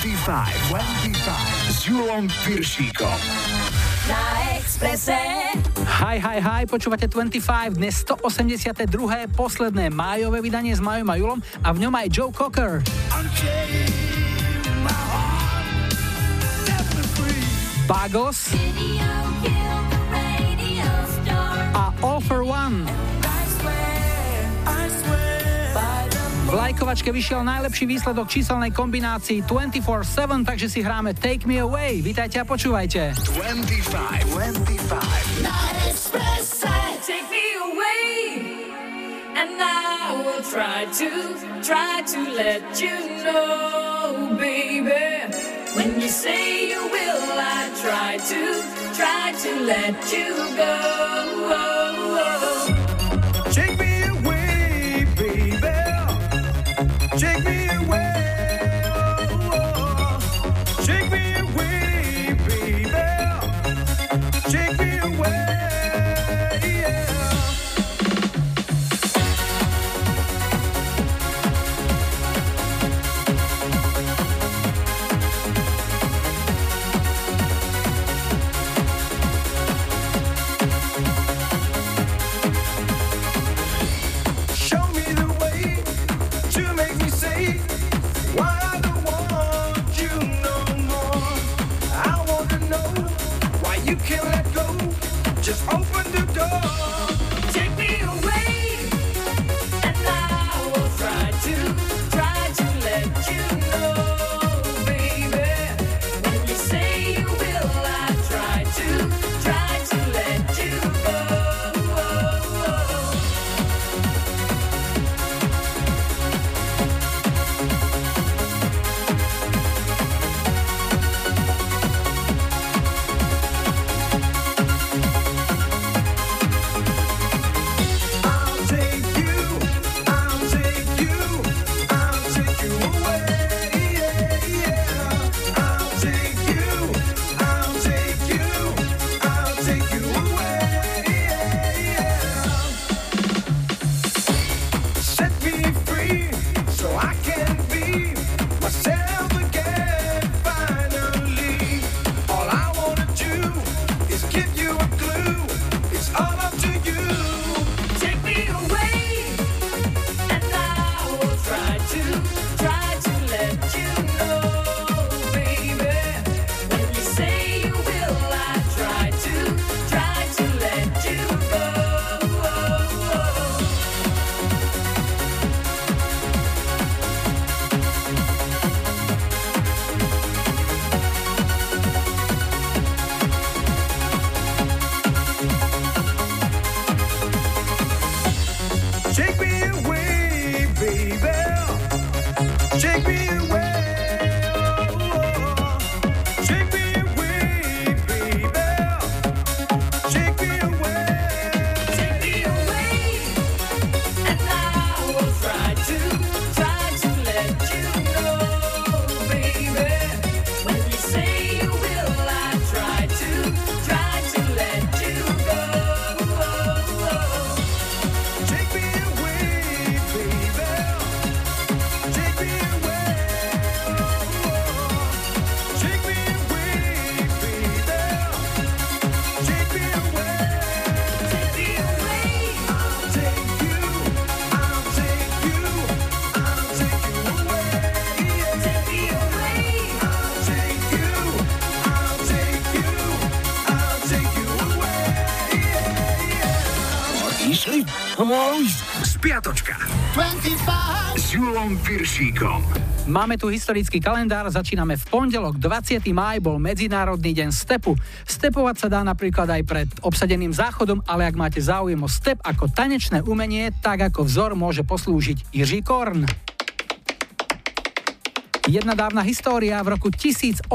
25, 25 s Julom Piršíkom. Na Exprese. Hi, hi, hi, počúvate 25, dnes 182. posledné májové vydanie s Majom a Julom a v ňom aj Joe Cocker. Bagos V lajkovačke vyšiel najlepší výsledok číselnej kombinácii 24-7, takže si hráme Take Me Away. Vítajte a počúvajte. 25, 25. Na Expresse. Take me away. And I will try to, try to let you know, baby. When you say you will, I try to, try to let you go. Piršíkom. Máme tu historický kalendár, začíname v pondelok. 20. máj bol Medzinárodný deň stepu. Stepovať sa dá napríklad aj pred obsadeným záchodom, ale ak máte záujem o step ako tanečné umenie, tak ako vzor môže poslúžiť Jiří Korn. Jedna dávna história. V roku 1873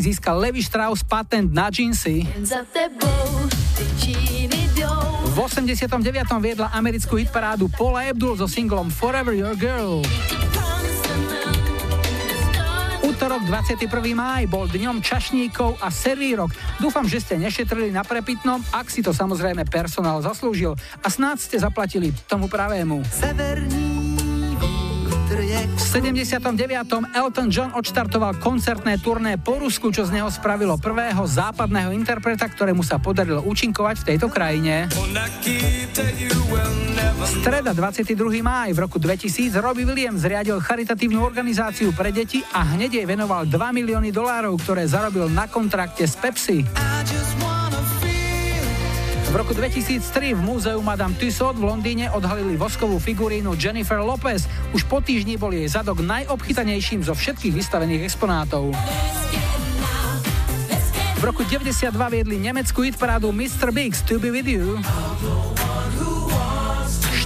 získal Levi Strauss patent na džínsy. V 89. viedla americkú hitparádu Paula Abdul so singlom Forever Your Girl. Útorok 21. máj bol dňom čašníkov a servírok. Dúfam, že ste nešetrili na prepitnom, ak si to samozrejme personál zaslúžil a snáď ste zaplatili tomu pravému. Severní 79. Elton John odštartoval koncertné turné po Rusku, čo z neho spravilo prvého západného interpreta, ktorému sa podarilo účinkovať v tejto krajine. Streda 22. máj v roku 2000 Robbie Williams zriadil charitatívnu organizáciu pre deti a hneď jej venoval 2 milióny dolárov, ktoré zarobil na kontrakte s Pepsi. V roku 2003 v múzeu Madame Tussauds v Londýne odhalili voskovú figurínu Jennifer Lopez. Už po týždni bol jej zadok najobchytanejším zo všetkých vystavených exponátov. V roku 92 viedli nemeckú hitparádu Mr. Biggs To Be With You.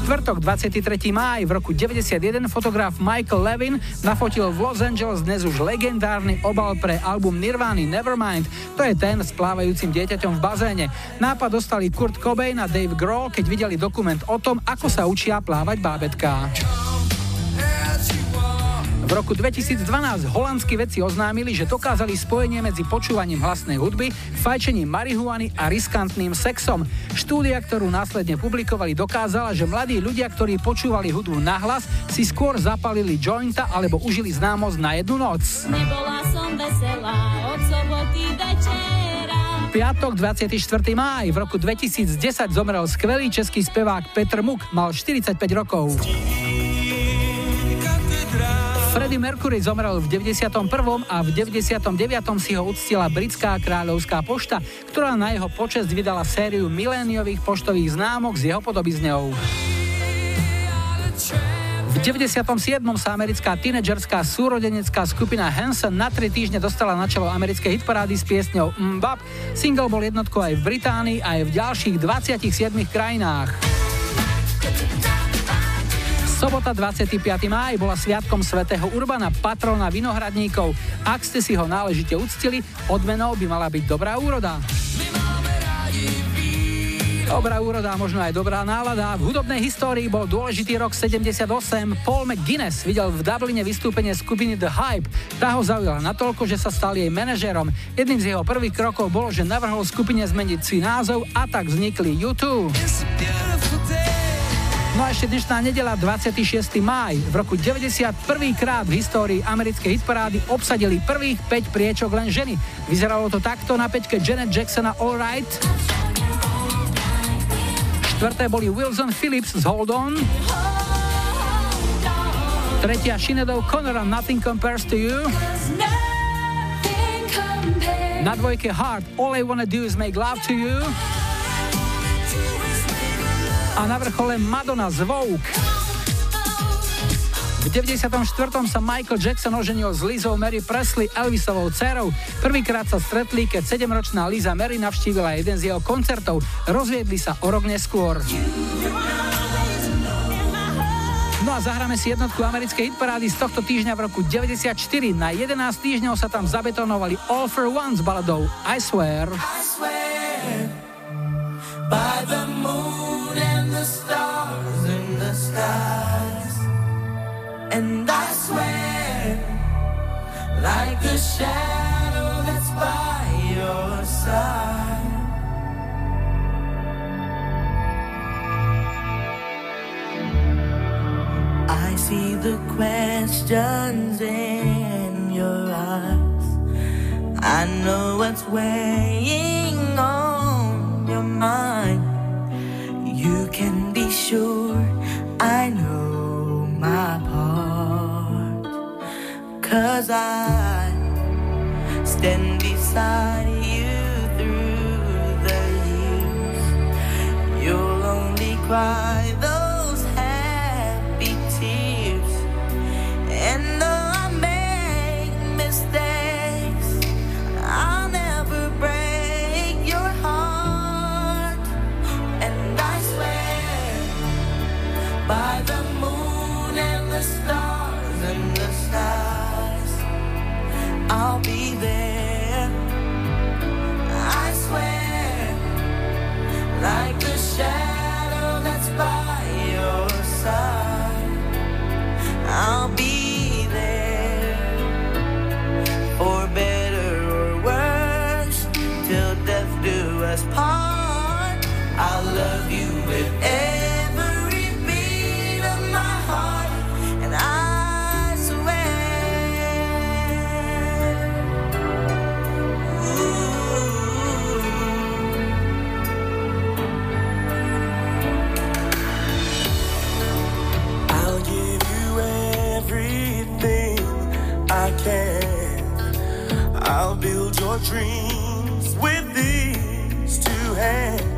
Štvrtok 23. máj v roku 91 fotograf Michael Levin nafotil v Los Angeles dnes už legendárny obal pre album Nirvana Nevermind. To je ten s plávajúcim dieťaťom v bazéne. Nápad dostali Kurt Cobain a Dave Grohl, keď videli dokument o tom, ako sa učia plávať bábetka. V roku 2012 holandskí vedci oznámili, že dokázali spojenie medzi počúvaním hlasnej hudby, fajčením marihuany a riskantným sexom. Štúdia, ktorú následne publikovali, dokázala, že mladí ľudia, ktorí počúvali hudbu nahlas, si skôr zapalili jointa alebo užili známosť na jednu noc. Nebola som veselá od soboty večera. Piatok 24. máj v roku 2010 zomrel skvelý český spevák Petr Muk, mal 45 rokov. Freddie Mercury zomrel v 91. a v 99. si ho uctila britská kráľovská pošta, ktorá na jeho počest vydala sériu miléniových poštových známok s jeho podobizňou. V 97. sa americká tínedžerská súrodenecká skupina Hanson na tri týždne dostala na čelo americkej hitparády s piesňou Mbap. Single bol jednotkou aj v Británii aj v ďalších 27 krajinách. Sobota 25. máj bola sviatkom svätého Urbana, patrona vinohradníkov. Ak ste si ho náležite uctili, odmenou by mala byť dobrá úroda. Dobrá úroda, možno aj dobrá nálada. V hudobnej histórii bol dôležitý rok 78. Paul McGuinness videl v Dubline vystúpenie skupiny The Hype. Tá ho zaujala natoľko, že sa stal jej manažérom. Jedným z jeho prvých krokov bolo, že navrhol skupine zmeniť si názov a tak vznikli YouTube. No a ešte dnešná nedela 26. máj. V roku 91. krát v histórii americkej hitparády obsadili prvých 5 priečok len ženy. Vyzeralo to takto na peťke Janet Jacksona All Right. Štvrté boli Wilson Phillips z Hold On. Tretia Sinead O'Connor a Nothing Compares to You. Na dvojke Heart All I Wanna Do Is Make Love to You. A na vrchole Madonna z Vogue. V 94. sa Michael Jackson oženil s Lizou Mary Presley, Elvisovou dcerou. Prvýkrát sa stretli, keď 7-ročná Liza Mary navštívila jeden z jeho koncertov. Rozviedli sa o rok neskôr. No a zahráme si jednotku americkej hitparády z tohto týždňa v roku 94. Na 11 týždňov sa tam zabetonovali All for One s baladou I Swear. by the moon stars in the skies. And I swear, like the shadow that's by your side. I see the questions in your eyes. I know what's weighing on your mind. You can be sure I know my part. Cause I stand beside you through the years. You'll only cry those by the moon and the stars and the skies, I'll be there. I swear, like the shadow that's by your side, I'll be build your dreams with these two hands.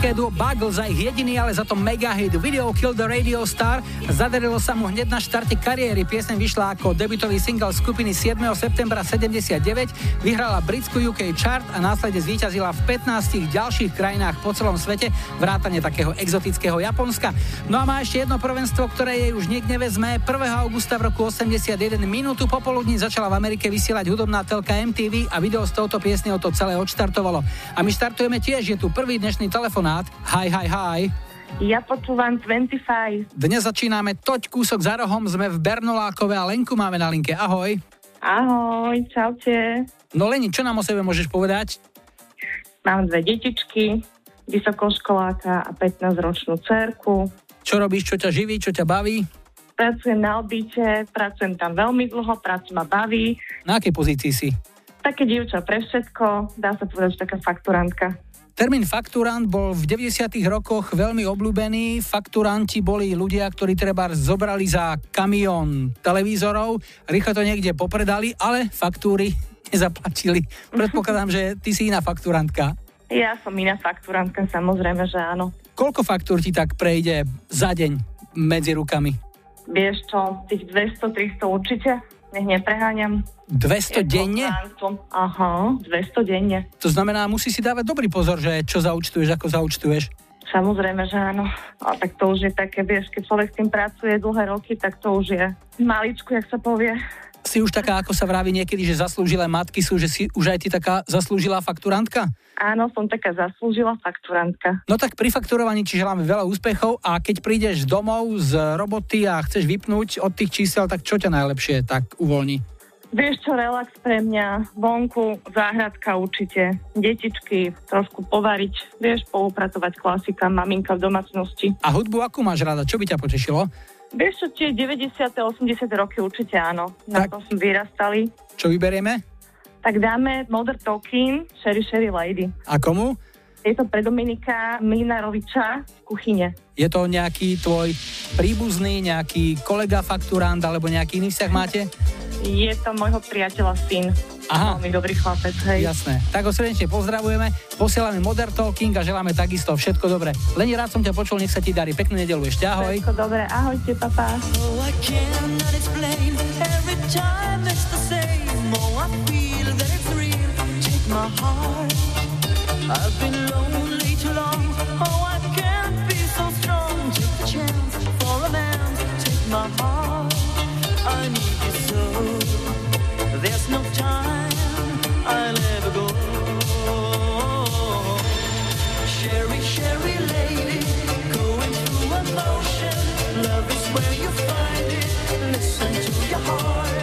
Britské duo Bugle za ich jediný, ale za to mega hit Video Kill the Radio Star. Zadarilo sa mu hneď na štarte kariéry. Pieseň vyšla ako debutový single skupiny 7. septembra 79, vyhrala britskú UK chart a následne zvíťazila v 15 ďalších krajinách po celom svete, vrátane takého exotického Japonska. No a má ešte jedno prvenstvo, ktoré jej už niekde nevezme. 1. augusta v roku 81 minútu popoludní začala v Amerike vysielať hudobná telka MTV a video s touto piesňou to celé odštartovalo. A my štartujeme tiež, je tu prvý dnešný telefonát. Hi, hi, hi. Ja počúvam 25. Dnes začíname toť kúsok za rohom, sme v Bernolákove a Lenku máme na linke. Ahoj. Ahoj, čaute. No Leni, čo nám o sebe môžeš povedať? Mám dve detičky, vysokoškoláka a 15-ročnú cerku. Čo robíš, čo ťa živí, čo ťa baví? Pracujem na obite, pracujem tam veľmi dlho, práca ma baví. Na akej pozícii si? Také dievča pre všetko, dá sa povedať, že taká fakturantka. Termín fakturant bol v 90. rokoch veľmi obľúbený. Fakturanti boli ľudia, ktorí treba zobrali za kamión televízorov, rýchlo to niekde popredali, ale faktúry nezaplatili. Predpokladám, že ty si iná fakturantka. Ja som iná fakturantka, samozrejme, že áno. Koľko faktúr ti tak prejde za deň medzi rukami? Vieš čo, tých 200-300 určite, nech nepreháňam. 200 denne? Aha, 200 denne. To znamená, musí si dávať dobrý pozor, že čo zaučtuješ, ako zaučtuješ. Samozrejme, že áno. A tak to už je také, vieš, keď človek s tým pracuje dlhé roky, tak to už je maličku, jak sa povie. Si už taká, ako sa vraví niekedy, že zaslúžilé matky sú, že si už aj ty taká zaslúžilá fakturantka? Áno, som taká zaslúžila fakturantka. No tak pri fakturovaní ti želáme veľa úspechov a keď prídeš domov z roboty a chceš vypnúť od tých čísel, tak čo ťa najlepšie tak uvoľní? Vieš čo, relax pre mňa, vonku, záhradka určite, detičky, trošku povariť, vieš, poupratovať klasika, maminka v domácnosti. A hudbu akú máš rada? Čo by ťa potešilo? Vieš čo, tie 90. 80. roky určite áno, na Tak. to sme vyrastali. Čo vyberieme? Tak dáme Modern Talking, Sherry Sherry Lady. A komu? Je to pre Dominika Mlinaroviča z kuchyne. Je to nejaký tvoj príbuzný, nejaký kolega fakturant alebo nejaký iný vzťah máte? Je to môjho priateľa syn. Aha. Veľmi dobrý chlapec, hej. Jasné. Tak ho srdečne pozdravujeme, posielame Modern Talking a želáme takisto všetko dobré. Leni, rád som ťa počul, nech sa ti darí. Peknú nedelu ešte, ahoj. Všetko dobré, ahojte, papa. Oh, I cannot explain. Every time it's the same. Oh, I feel that it's real. Take my heart. Love is where you find it. Listen to your heart.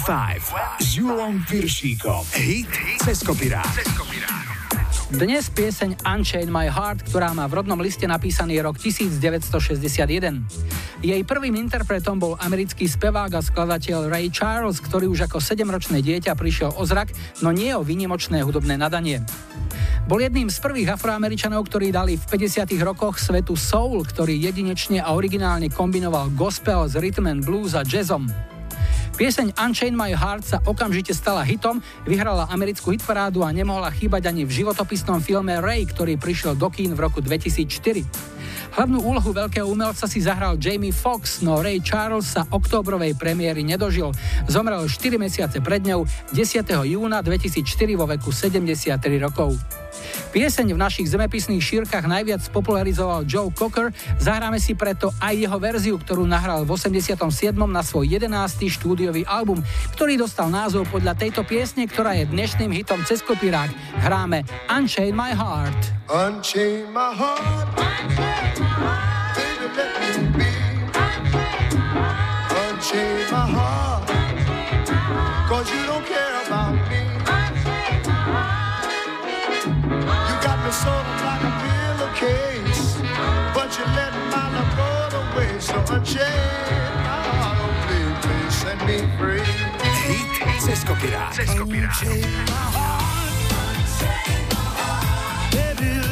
25 s Julom Piršíkom. Hit cez kopirát. Dnes pieseň Unchain My Heart, ktorá má v rodnom liste napísaný rok 1961. Jej prvým interpretom bol americký spevák a skladateľ Ray Charles, ktorý už ako 7-ročné dieťa prišiel o zrak, no nie o vynimočné hudobné nadanie. Bol jedným z prvých afroameričanov, ktorí dali v 50. rokoch svetu soul, ktorý jedinečne a originálne kombinoval gospel s rhythm blues a jazzom. Pieseň Unchain My Heart sa okamžite stala hitom, vyhrala americkú hitparádu a nemohla chýbať ani v životopisnom filme Ray, ktorý prišiel do kín v roku 2004. Hlavnú úlohu veľkého umelca si zahral Jamie Foxx, no Ray Charles sa októbrovej premiéry nedožil. Zomrel 4 mesiace pred ňou 10. júna 2004 vo veku 73 rokov. Pieseň v našich zemepisných šírkach najviac popularizoval Joe Cocker, zahráme si preto aj jeho verziu, ktorú nahral v 87. na svoj 11. štúdiový album, ktorý dostal názov podľa tejto piesne, ktorá je dnešným hitom cez kopírák. Hráme Unchain My Heart. Unchain my heart. Unchain my heart. Cause you don't care about me. You let my love go to waste. So unchain my heart. Oh, please, please set me free. Hit cez kopirát. Unchain my heart. Baby, let me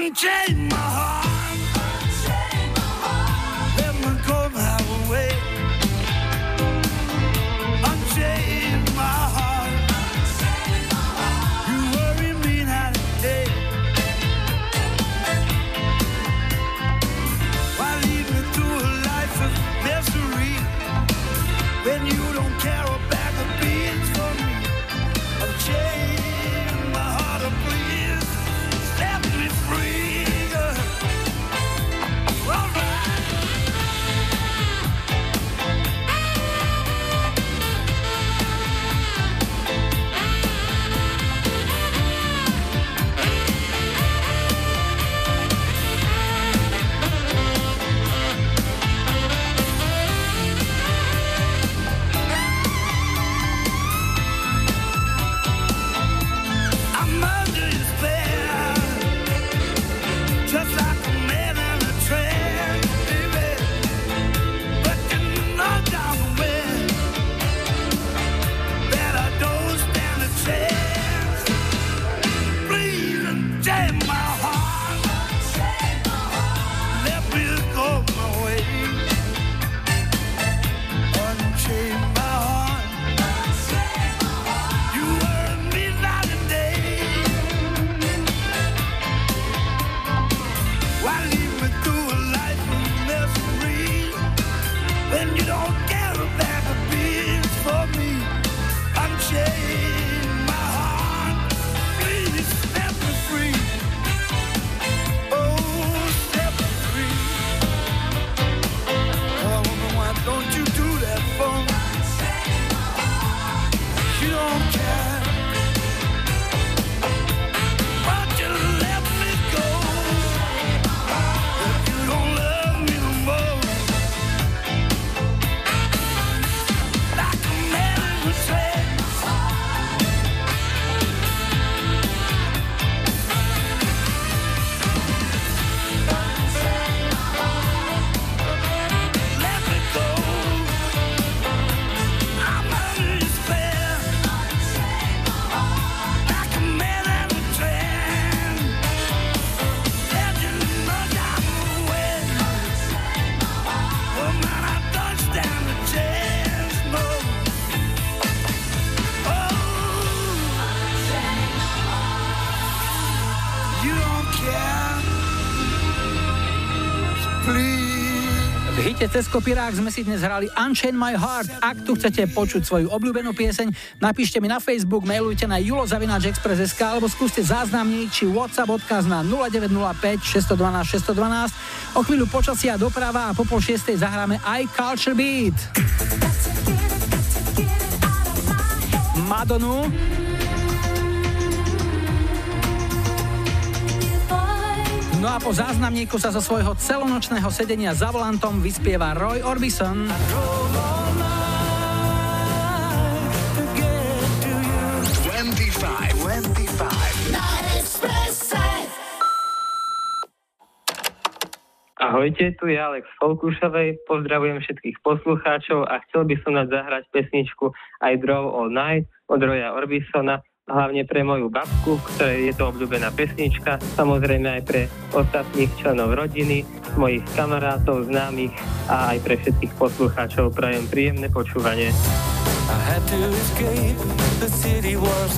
Unchain my heart. cez Kopirák sme si dnes hrali Unchain My Heart. Ak tu chcete počuť svoju obľúbenú pieseň, napíšte mi na Facebook, mailujte na julozavináčexpress.sk alebo skúste záznamniť či WhatsApp odkaz na 0905 612 612. O chvíľu počasia doprava a po pol šiestej zahráme aj Culture Beat. Madonu a po záznamníku sa zo svojho celonočného sedenia za volantom vyspieva Roy Orbison. Ahojte, tu je Alex Folkušovej, pozdravujem všetkých poslucháčov a chcel by som dať zahrať pesničku I Drove All Night od Roja Orbisona, hlavne pre moju babku, ktorej je to obľúbená pesnička, samozrejme aj pre ostatných členov rodiny, mojich kamarátov, známych a aj pre všetkých poslucháčov prajem príjemné počúvanie. I had to escape, the city was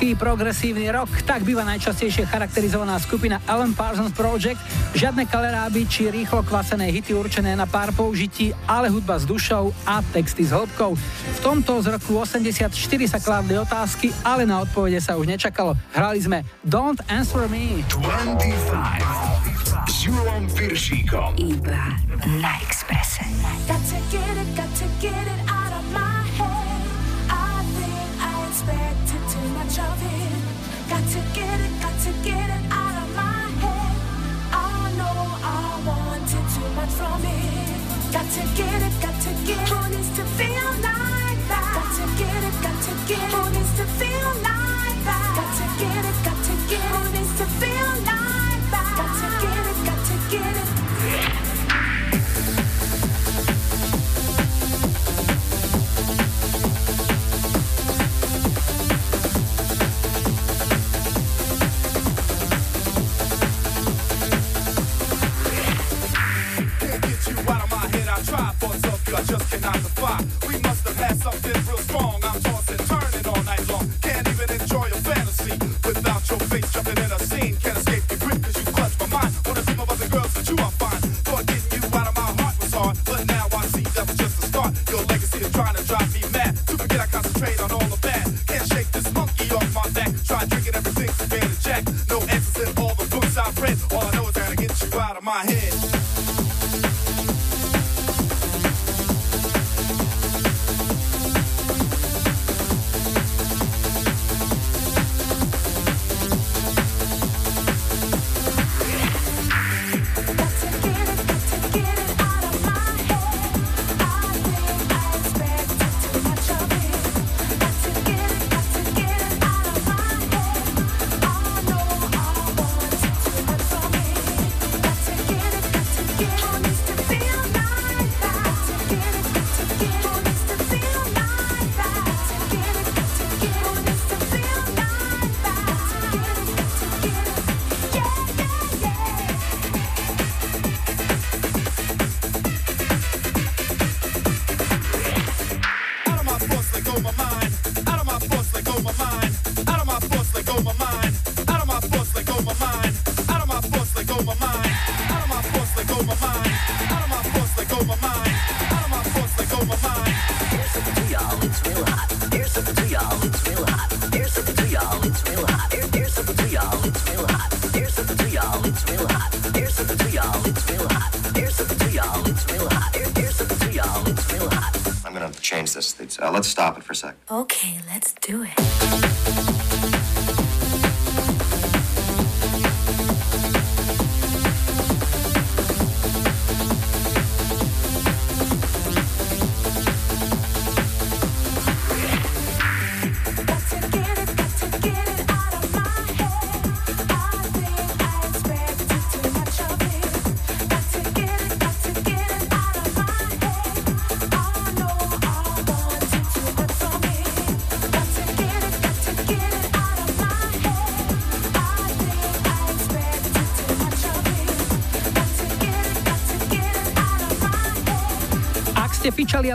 Britský progresívny rock, tak býva najčastejšie charakterizovaná skupina Alan Parsons Project. Žiadne kaleráby či rýchlo kvasené hity určené na pár použití, ale hudba s dušou a texty s hĺbkou. V tomto z roku 84 sa kládli otázky, ale na odpovede sa už nečakalo. Hrali sme Don't Answer Me. 25 s Piršíkom. Iba na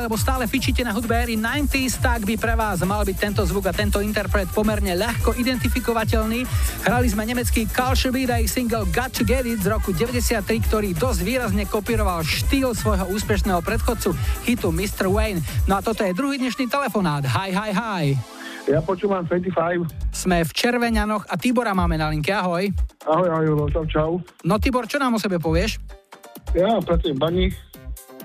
alebo stále fičíte na hudbe éry 90s, tak by pre vás mal byť tento zvuk a tento interpret pomerne ľahko identifikovateľný. Hrali sme nemecký Beat a ich single Got to Get It z roku 93, ktorý dosť výrazne kopíroval štýl svojho úspešného predchodcu hitu Mr. Wayne. No a toto je druhý dnešný telefonát. Hi, hi, hi. Ja počúvam 25. Sme v Červeňanoch a Tibora máme na linke. Ahoj. Ahoj, ahoj, čau, čau. No Tibor, čo nám o sebe povieš? Ja pracujem v bani,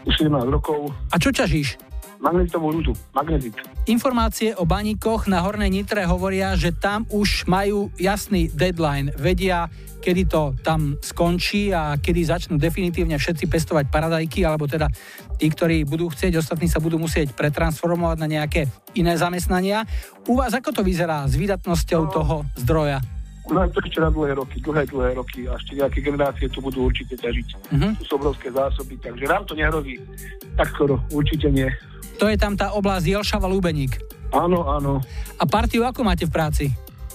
už 17 rokov. A čo ťažíš? Magnetovú rudu, magnetit. Informácie o baníkoch na Hornej Nitre hovoria, že tam už majú jasný deadline. Vedia, kedy to tam skončí a kedy začnú definitívne všetci pestovať paradajky, alebo teda tí, ktorí budú chcieť, ostatní sa budú musieť pretransformovať na nejaké iné zamestnania. U vás ako to vyzerá s výdatnosťou toho zdroja? U nás to na dlhé roky, dlhé, dlhé roky a ešte nejaké generácie tu budú určite ťažiť. Mhm. Tu sú obrovské zásoby, takže nám to nehrozí. Tak skoro, určite nie. To je tam tá oblasť Jelšava Lubeník. Áno, áno. A partiu ako máte v práci?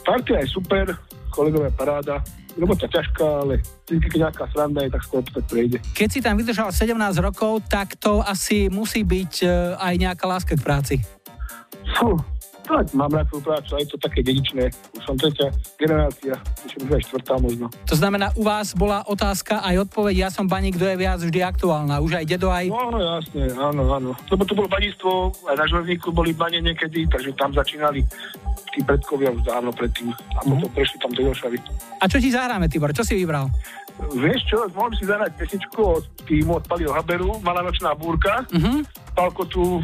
Partia je super, kolegovia paráda. Robota ťažká, ale vždy, keď nejaká sranda je, tak skôr to tak prejde. Keď si tam vydržal 17 rokov, tak to asi musí byť e, aj nejaká láska k práci. Fú, Tak, mám rád svoju prácu, aj to také dedičné. Už som tretia generácia, už už aj štvrtá možno. To znamená, u vás bola otázka aj odpoveď, ja som baník, kto je viac vždy aktuálna. Už aj dedo aj... No jasne, áno, áno. Lebo tu bolo baníctvo, aj na železníku boli bane niekedy, takže tam začínali tí predkovia už dávno predtým. A potom prešli tam do Jošavy. A čo ti zahráme, Tibor? Čo si vybral? Vieš čo, by si zahrať pesničku od týmu od Palio Haberu, Malá nočná búrka. Mhm. Palko tu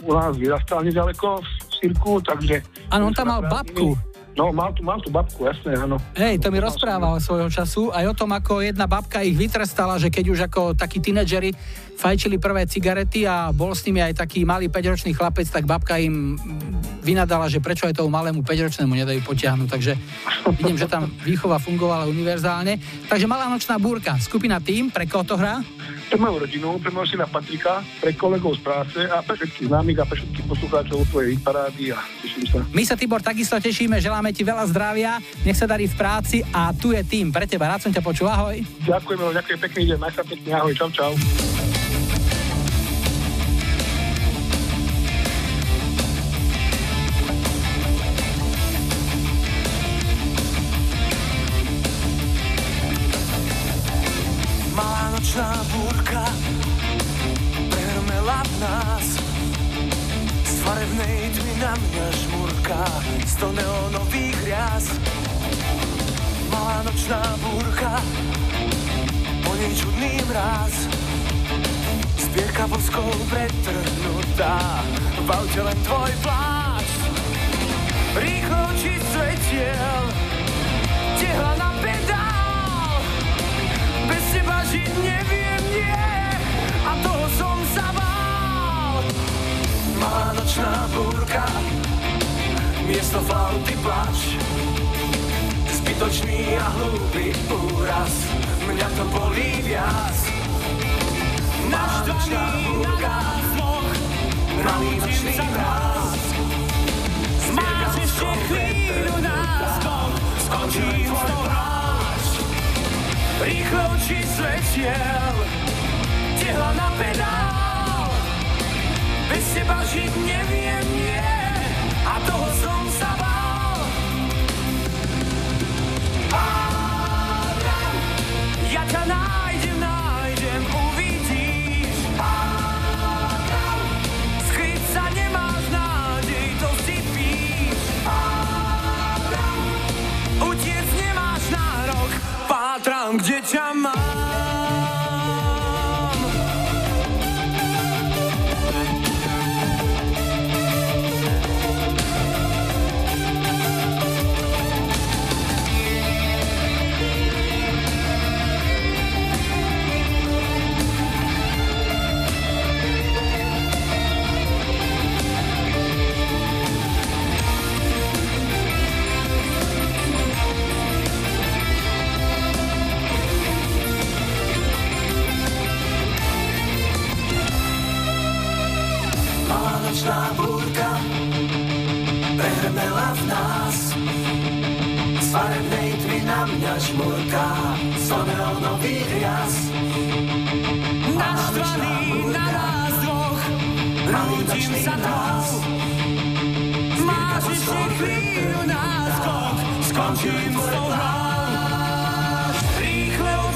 u nás vyrastal nedaleko v Sirku, takže... Áno, on tam mal babku. No, mal tu, mal tu babku, jasné, áno. Hej, to mi rozprával svojho času aj o tom, ako jedna babka ich vytrestala, že keď už ako takí tínedžeri fajčili prvé cigarety a bol s nimi aj taký malý 5-ročný chlapec, tak babka im vynadala, že prečo aj tomu malému 5-ročnému nedajú potiahnuť. Takže vidím, že tam výchova fungovala univerzálne. Takže malá nočná búrka, skupina tým, pre koho to hrá? Pre moju rodinu, pre môjho syna Patrika, pre kolegov z práce a pre všetkých známych a pre všetkých poslucháčov tvojej parády a teším sa. My sa, Tibor, takisto tešíme, želáme ti veľa zdravia, nech sa darí v práci a tu je tým pre teba. Rád som ťa počul, ahoj. Ďakujem, ďakujem pekný deň, maj sa pekne, ahoj, čau, čau.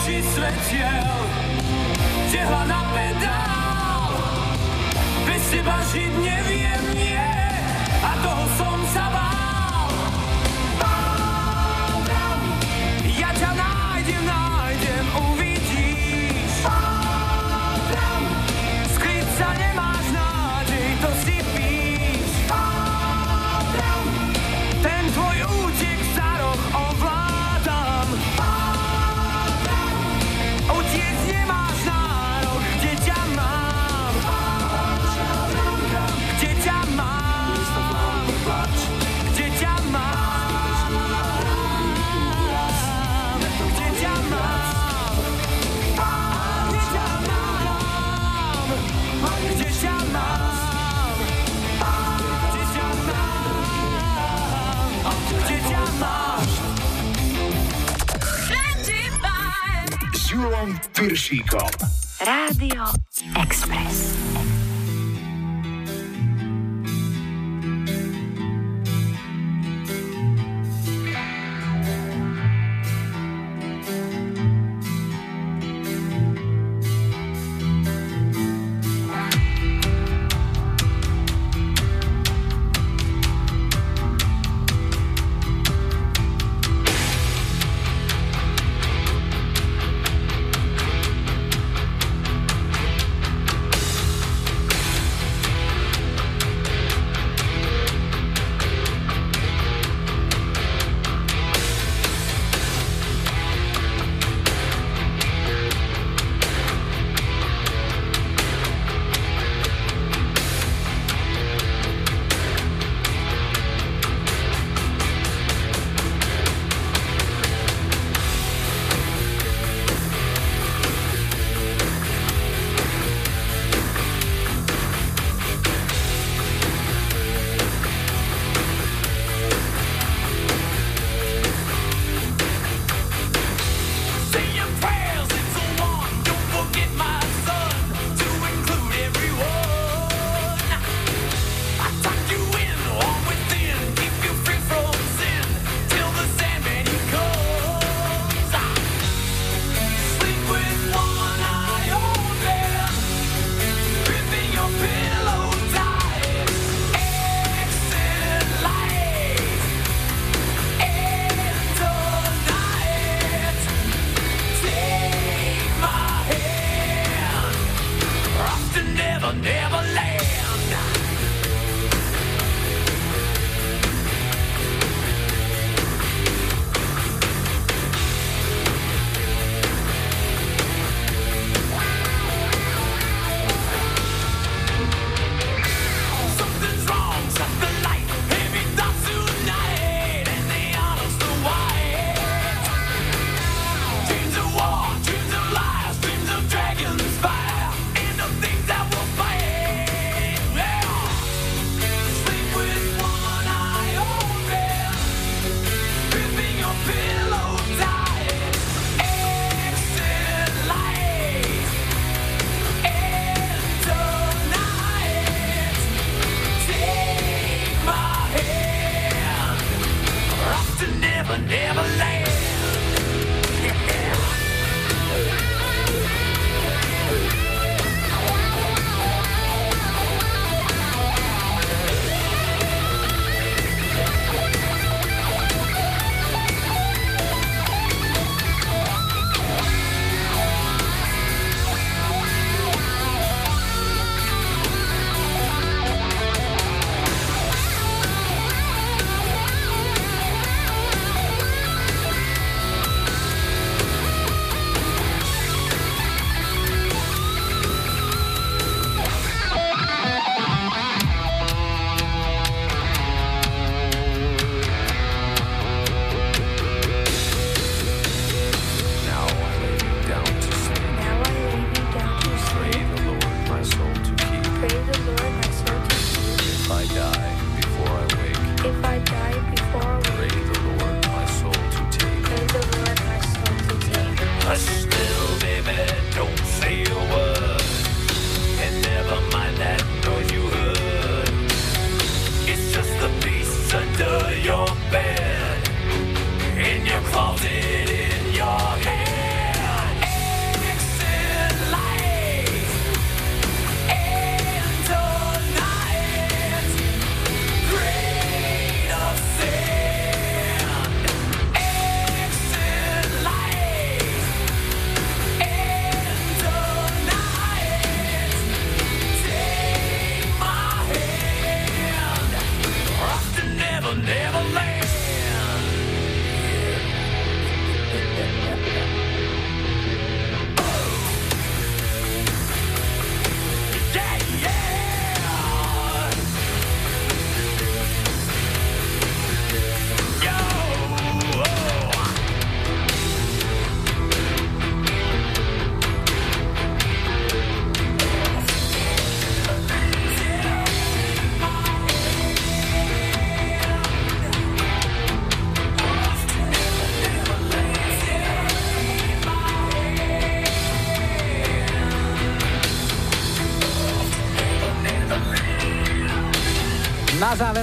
Oči svetiel Tehla na pedál. Bez teba žiť neviem, nie. A toho som sa Julom Piršíkom. Rádio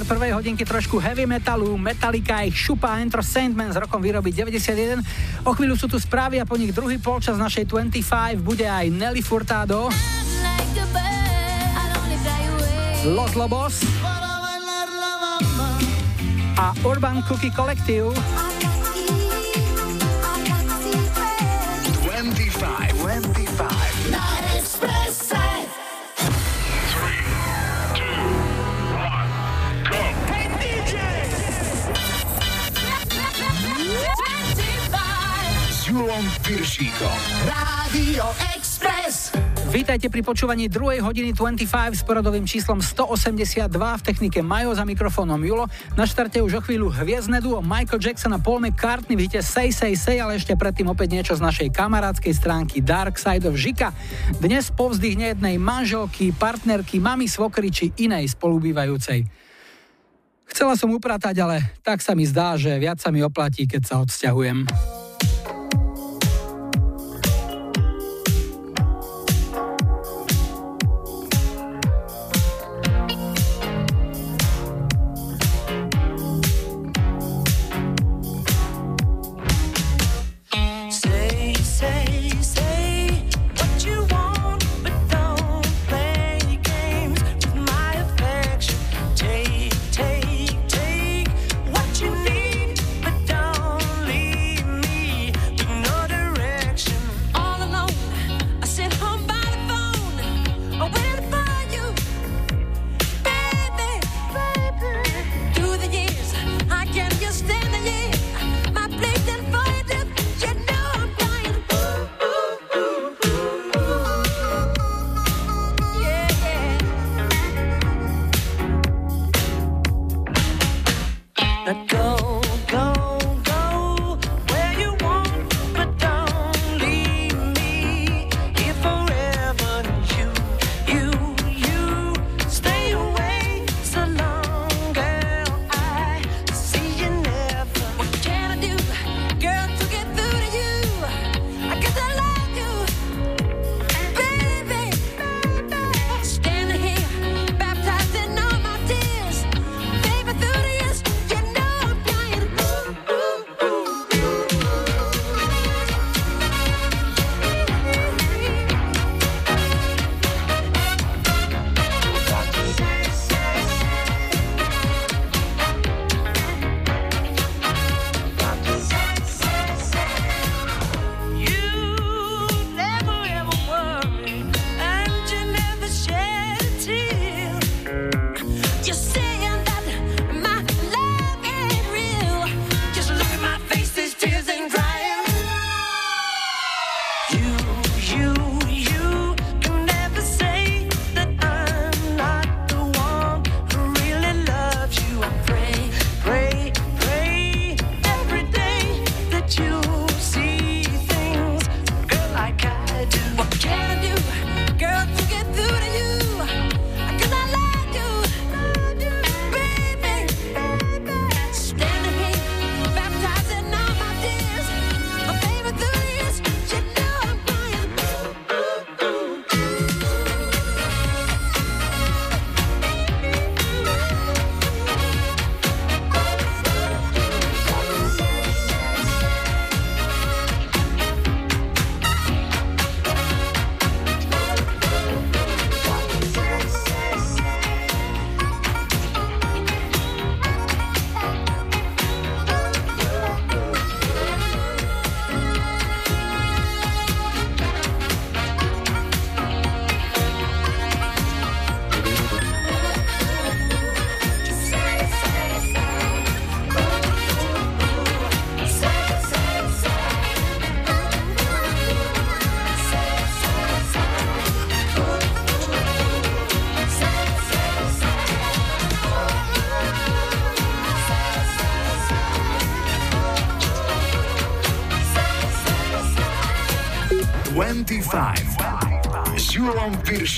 záver prvej hodinky trošku heavy metalu, Metallica ich šupa Enter Sandman s rokom výroby 91. O chvíľu sú tu správy a po nich druhý polčas našej 25 bude aj Nelly Furtado. Los Lobos a Urban Cookie Collective. Vítajte pri počúvaní druhej hodiny 25 s poradovým číslom 182 v technike Majo za mikrofónom Julo. Na štarte už o chvíľu hviezdne duo Michael Jackson a Paul McCartney v hite Say Say Say, ale ešte predtým opäť niečo z našej kamarádskej stránky Dark Side of Žika. Dnes povzdychne jednej manželky, partnerky, mami svokry či inej spolubývajúcej. Chcela som upratať, ale tak sa mi zdá, že viac sa mi oplatí, keď sa odsťahujem.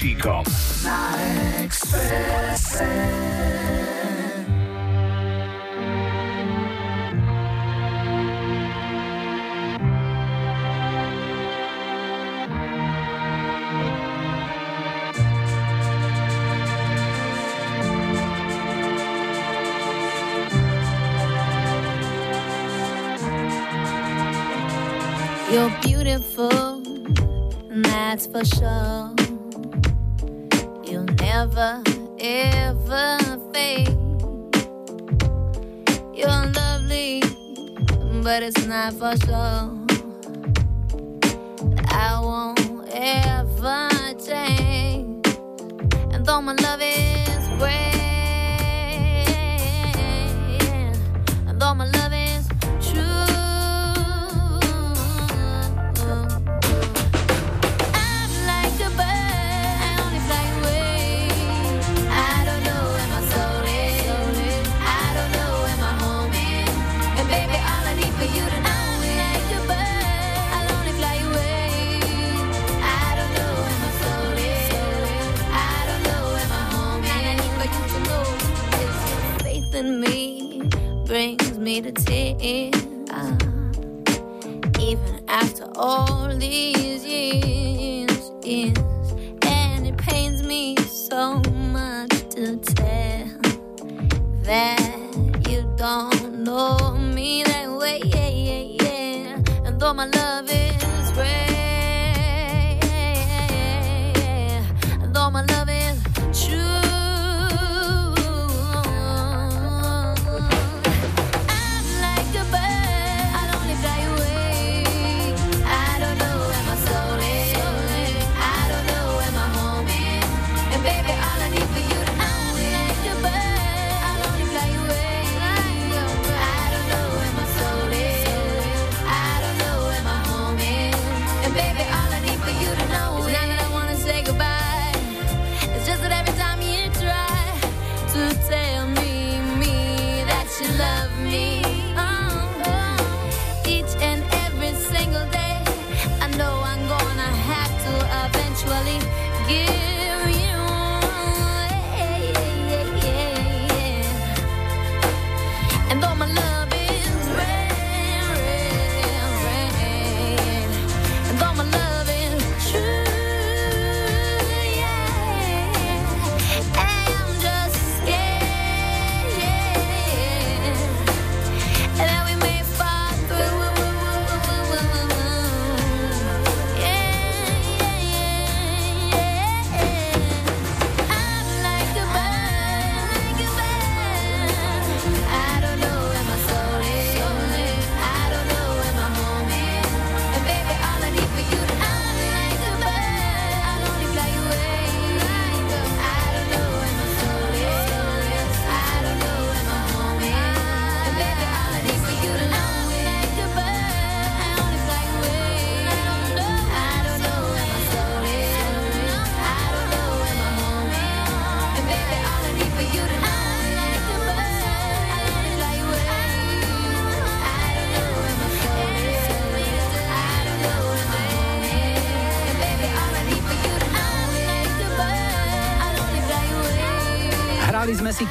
Chico. You're beautiful, and that's for sure. us up.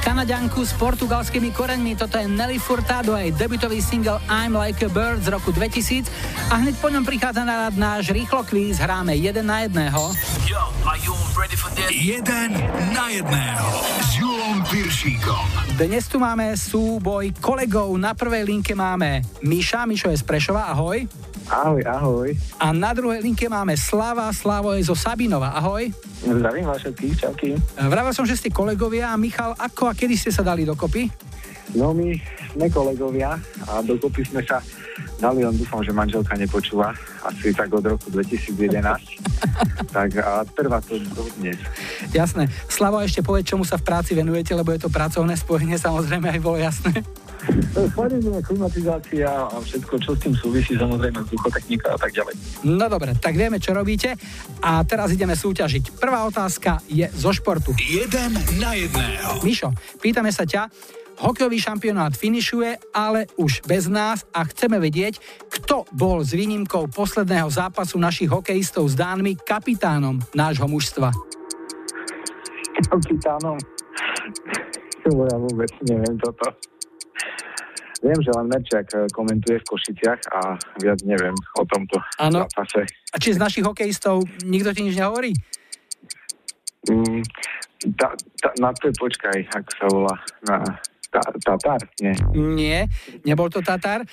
Kanaďanku s portugalskými koreňmi. Toto je Nelly Furtado, jej debutový single I'm Like a Bird z roku 2000 a hneď po ňom prichádza na rád náš rýchlo kvíz, hráme jeden na jedného. Yo, jeden na jedného s Julom Piršíkom. Dnes tu máme súboj kolegov. Na prvej linke máme Miša, Mišo je z Prešova, ahoj. Ahoj, ahoj. A na druhej linke máme Slava, Slavo je zo Sabinova, ahoj. Zdravím vás všetkých, čauky. E, vravel som, že ste kolegovia. Michal, ako a kedy ste sa dali dokopy? No my sme kolegovia a dokopy sme sa dali, len dúfam, že manželka nepočúva, asi tak od roku 2011. tak a trvá to do dnes. Jasné. Slavo, ešte povedz, čomu sa v práci venujete, lebo je to pracovné spojenie, samozrejme aj bolo jasné. Chladenie, klimatizácia a všetko, čo s tým súvisí, samozrejme vzduchotechnika a tak ďalej. No dobre, tak vieme, čo robíte a teraz ideme súťažiť. Prvá otázka je zo športu. Jeden na jedného. Mišo, pýtame sa ťa, Hokejový šampionát finišuje, ale už bez nás a chceme vedieť, kto bol s výnimkou posledného zápasu našich hokejistov s Dánmi kapitánom nášho mužstva. Kapitánom? Ja vôbec neviem toto. Viem, že len Merčiak eh, komentuje v Košiciach a viac neviem o tomto Áno. zápase. A či z našich hokejistov nikto ti nič nehovorí? Mm, ta, ta, na to počkaj, ako sa volá. Na, ta, Tatar? Nie. Nie, nebol to Tatar.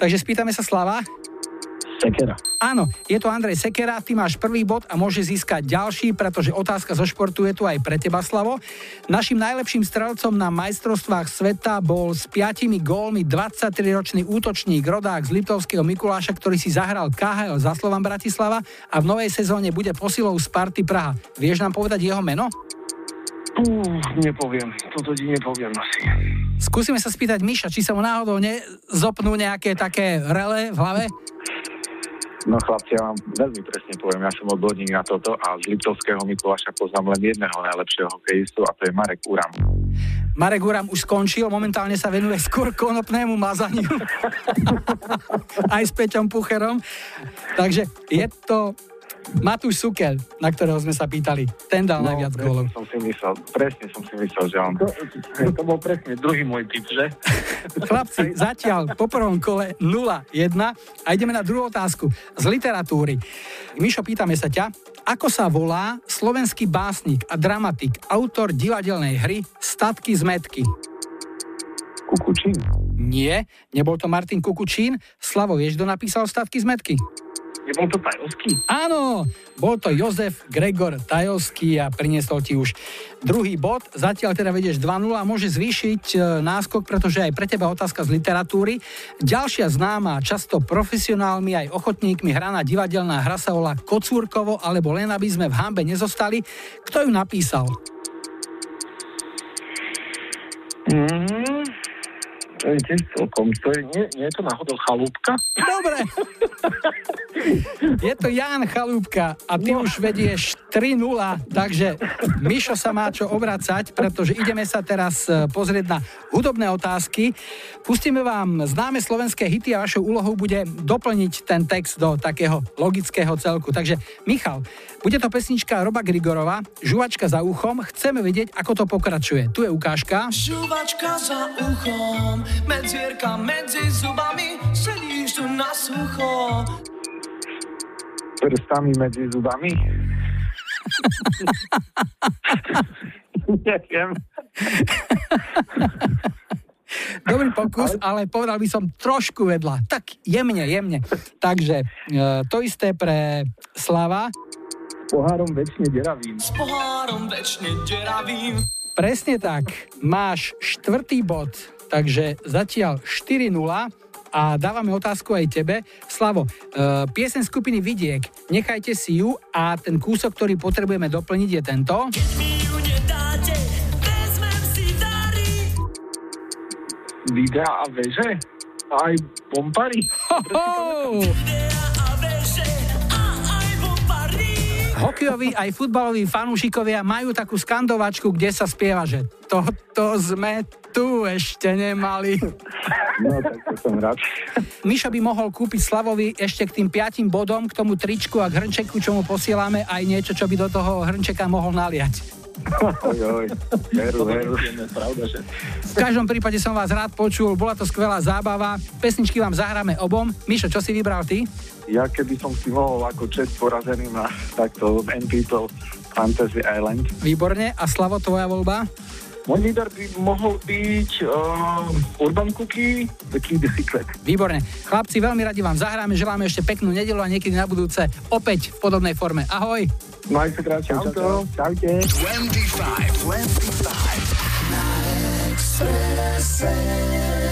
Takže spýtame sa Slava. Sekera. Áno, je to Andrej Sekera, ty máš prvý bod a môže získať ďalší, pretože otázka zo športu je tu aj pre teba, Slavo. Našim najlepším strelcom na majstrovstvách sveta bol s piatimi gólmi 23-ročný útočník, rodák z Liptovského Mikuláša, ktorý si zahral KHL za Slovan Bratislava a v novej sezóne bude posilou Sparty Praha. Vieš nám povedať jeho meno? Uf, nepoviem. Toto ti nepoviem asi. Skúsime sa spýtať Miša, či sa mu náhodou nezopnú nejaké také rele v hlave? No chlapci, ja vám veľmi presne poviem, ja som odborník na toto a z Liptovského Mikuláša poznám len jedného najlepšieho hokejistu a to je Marek Uram. Marek Uram už skončil, momentálne sa venuje skôr konopnému mazaniu. Aj s Peťom Pucherom. Takže je to Matúš Sukel, na ktorého sme sa pýtali. Ten dal najviac presne gólov. som si myslel, presne som si myslel, že on... To, to bol presne druhý môj typ, že? Chlapci, zatiaľ po prvom kole 0-1 a ideme na druhú otázku z literatúry. Mišo, pýtame sa ťa, ako sa volá slovenský básnik a dramatik, autor divadelnej hry Statky z metky? Kukučín? Nie, nebol to Martin Kukučín. Slavo, vieš, kto napísal Statky z metky? Nebol to Tajovský? Áno, bol to Jozef Gregor Tajovský a priniesol ti už druhý bod. Zatiaľ teda vedieš 2-0 a môže zvýšiť e, náskok, pretože aj pre teba otázka z literatúry. Ďalšia známa, často profesionálmi aj ochotníkmi hraná divadelná hra sa volá Kocúrkovo, alebo len aby sme v hambe nezostali. Kto ju napísal? Mm, to je tiež celkom. To je, nie, nie je to náhodou chalúbka? Dobre. Je to Jan Chalúbka a ty už vedieš 3-0, takže Mišo sa má čo obracať, pretože ideme sa teraz e, pozrieť na hudobné otázky. Pustíme vám známe slovenské hity a vašou úlohou bude doplniť ten text do takého logického celku. Takže Michal, bude to pesnička Roba Grigorova, Žuvačka za uchom. Chceme vedieť, ako to pokračuje. Tu je ukážka. Žuvačka za uchom, medzierka medzi zubami, sedíš tu na sucho. Prstami medzi zubami? Neviem. Dobrý pokus, ale povedal by som trošku vedľa. Tak jemne, jemne. Takže e, to isté pre Slava. Pohárom väčšine deravým. S pohárom večne deravým. Presne tak. Máš štvrtý bod, takže zatiaľ 4-0 a dávame otázku aj tebe. Slavo, e, piesen skupiny Vidiek, nechajte si ju a ten kúsok, ktorý potrebujeme doplniť je tento. Nedáte. Videa a veže? Aj bombary. Hokejoví aj futbaloví fanúšikovia majú takú skandovačku, kde sa spieva, že toto sme tu ešte nemali. No, tak to som rád. Mišo by mohol kúpiť Slavovi ešte k tým piatim bodom, k tomu tričku a k hrnčeku, čo mu posielame, aj niečo, čo by do toho hrnčeka mohol naliať. Oj, oj, veru, veru. Pravda, že? V každom prípade som vás rád počul, bola to skvelá zábava. Pesničky vám zahráme obom. Mišo, čo si vybral ty? Ja keby som si mohol ako čest porazený na takto End People Fantasy Island. Výborne. A Slavo, tvoja voľba? Môj líder by mohol byť uh, Urban Cookie, The Key the Secret. Výborne. Chlapci, veľmi radi vám zahráme, želáme ešte peknú nedelu a niekedy na budúce opäť v podobnej forme. Ahoj. Majte sa krásne. Čauko. Čaute. 25, 25. Gather round,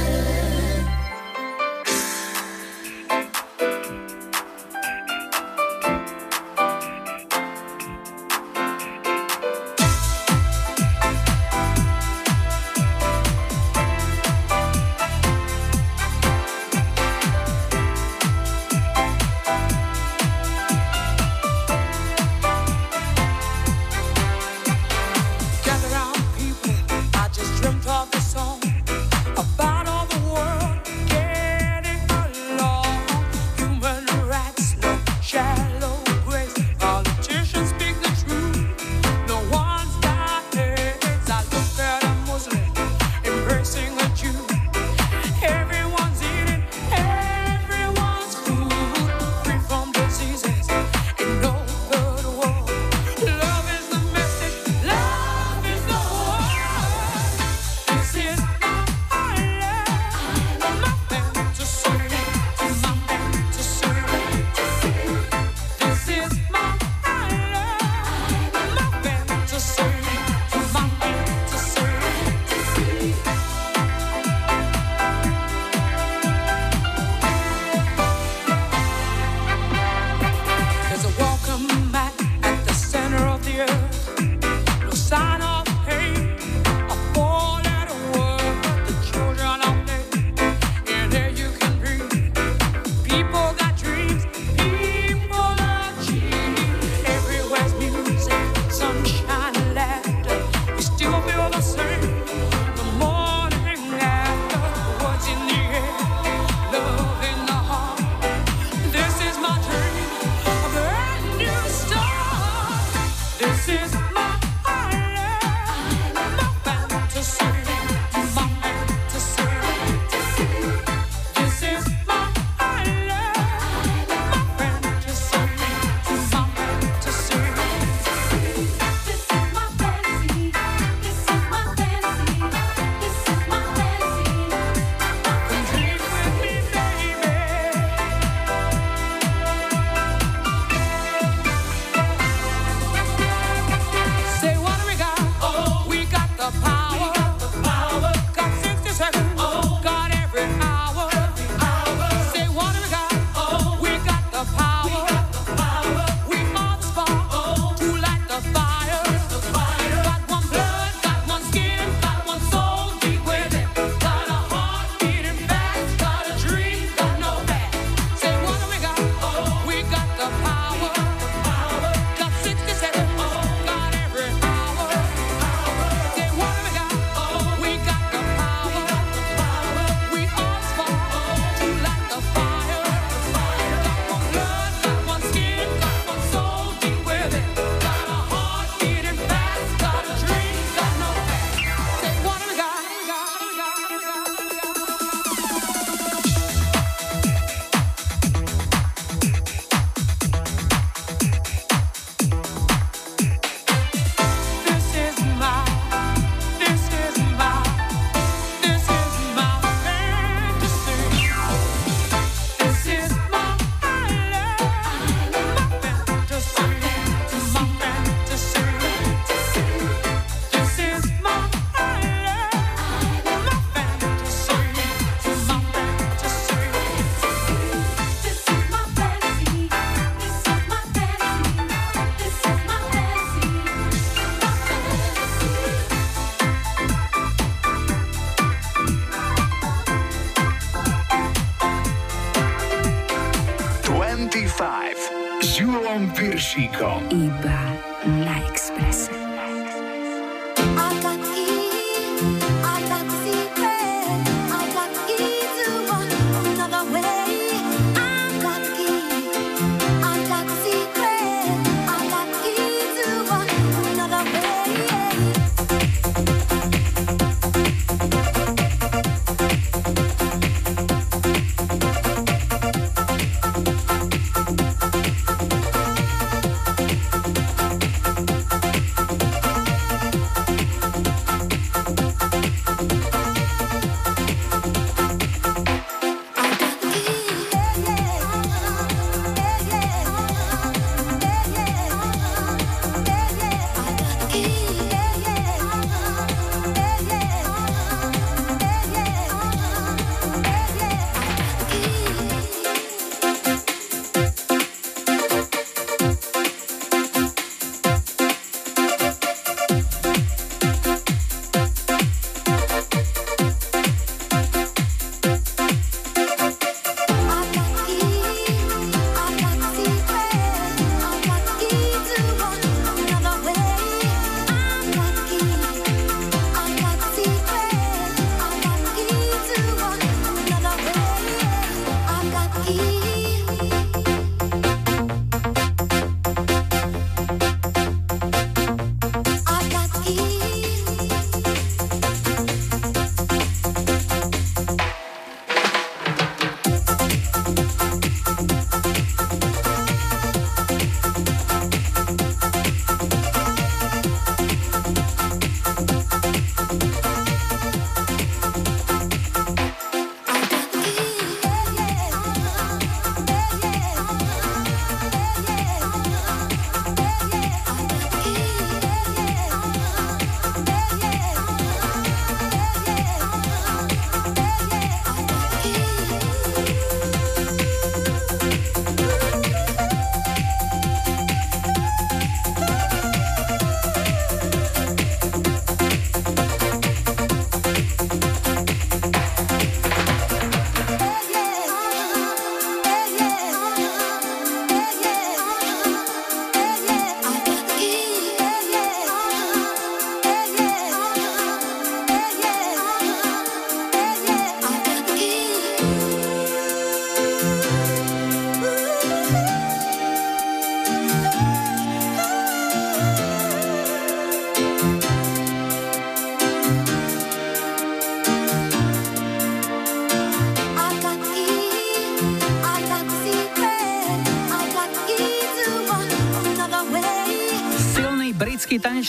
Julom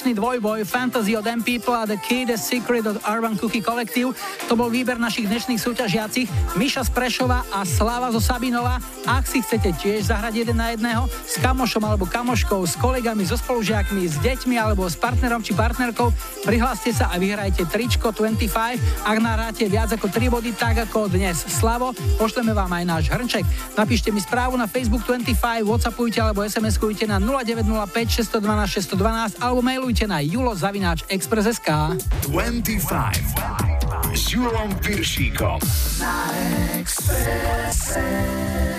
tanečný dvojboj Fantasy od M People a The Key, The Secret od Urban Cookie Collective. To bol výber našich dnešných súťažiacich. Miša z a Slava zo Sabinova. Ak si chcete tiež zahrať jeden na jedného s kamošom alebo kamoškou, s kolegami, so spolužiakmi, s deťmi alebo s partnerom či partnerkou, prihláste sa a vyhrajte tričko 25. Ak nahráte viac ako 3 body, tak ako dnes Slavo, pošleme vám aj náš hrnček. Napíšte mi správu na Facebook 25, Whatsappujte alebo SMS-kujte na 0905 612 612 alebo mailujte na julozavináč.express.sk 25 s Julom Piršíkom. Na Expresse.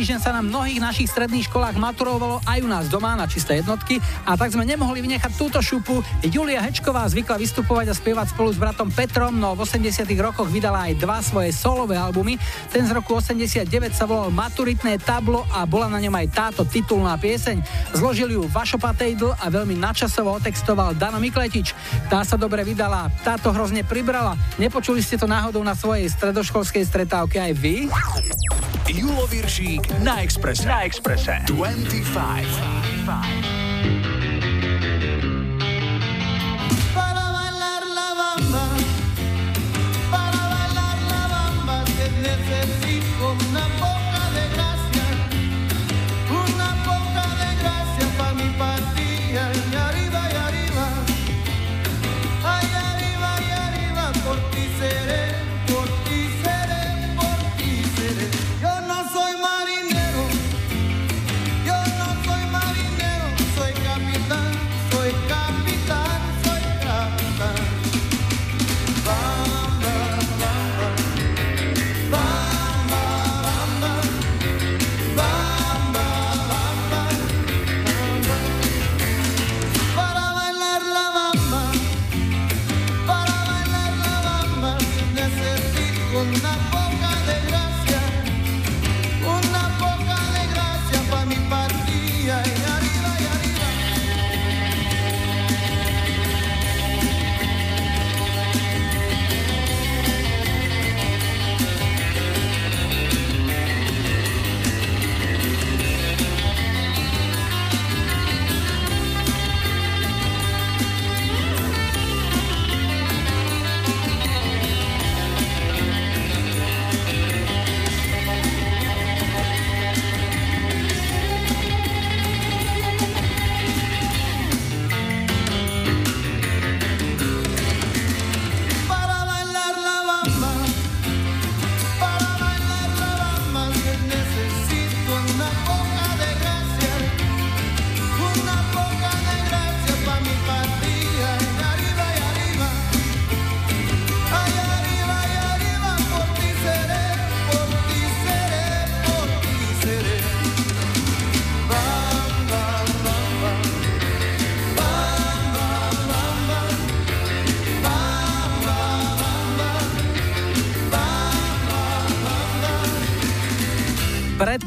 Týždeň sa na mnohých našich stredných školách maturovalo aj u nás doma na čisté jednotky a tak sme nemohli vynechať túto šupu. Julia Hečková zvykla vystupovať a spievať spolu s bratom Petrom, no v 80 rokoch vydala aj dva svoje solové albumy. Ten z roku 89 sa volal Maturitné tablo a bola na ňom aj táto titulná pieseň. Zložil ju Vašo Patejdl a veľmi načasovo otextoval Dano Mikletič. Tá sa dobre vydala, táto hrozne pribrala. Nepočuli ste to náhodou na svojej stredoškolskej stretávke aj vy? Julo Viršík na Ekspresie. Na Ekspresie. 25. 25.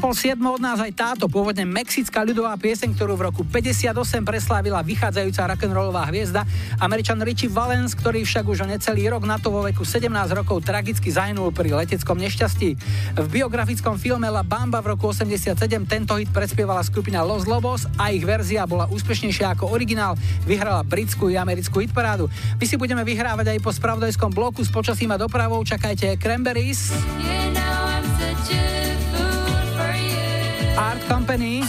pol siedmo od nás aj táto pôvodne mexická ľudová pieseň, ktorú v roku 58 preslávila vychádzajúca rock'n'rollová hviezda, Američan Richie Valens, ktorý však už o necelý rok na to vo veku 17 rokov tragicky zahynul pri leteckom nešťastí. V biografickom filme La Bamba v roku 87 tento hit prespievala skupina Los Lobos a ich verzia bola úspešnejšia ako originál, vyhrala britskú i americkú hitparádu. My si budeme vyhrávať aj po spravodajskom bloku s počasím a dopravou, čakajte Cranberries. Art Company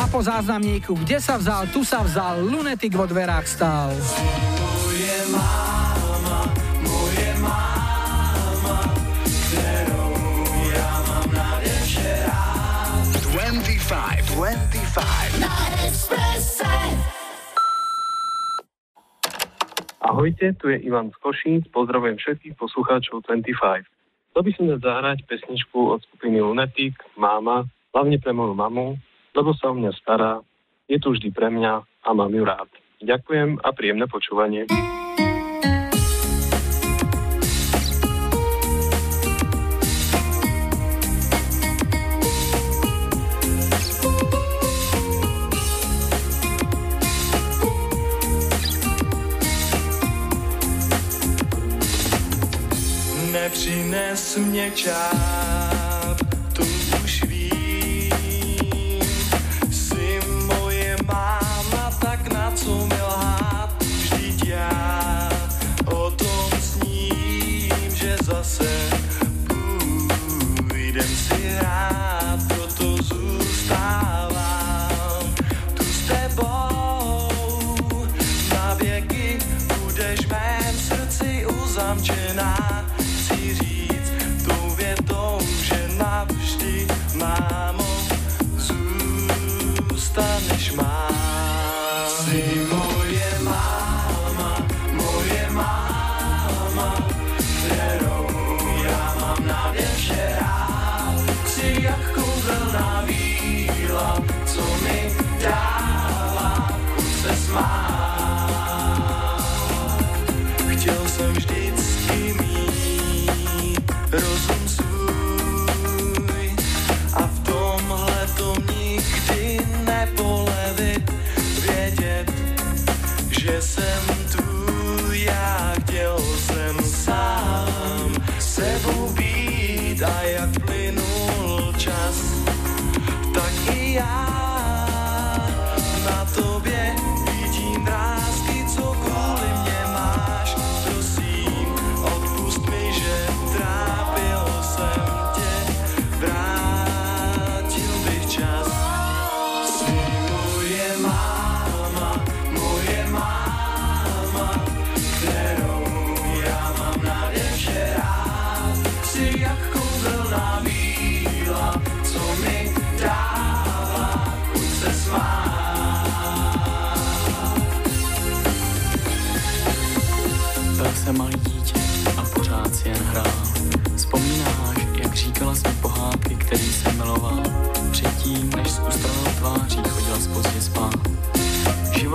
a po záznamníku Kde sa vzal, tu sa vzal Lunetik vo dverách stal Moje máma, moje máma, ktorou ja mám na večerách. 25. 25. Na Expresse. Ahojte, tu je Ivan z Košíc, pozdravujem všetkých poslucháčov 25. Chcel by som dať zahrať pesničku od skupiny Lunatic, Máma, hlavne pre moju mamu, lebo sa o mňa stará, je tu vždy pre mňa a mám ju rád. Ďakujem a príjemné počúvanie. Nepřines mě čáp,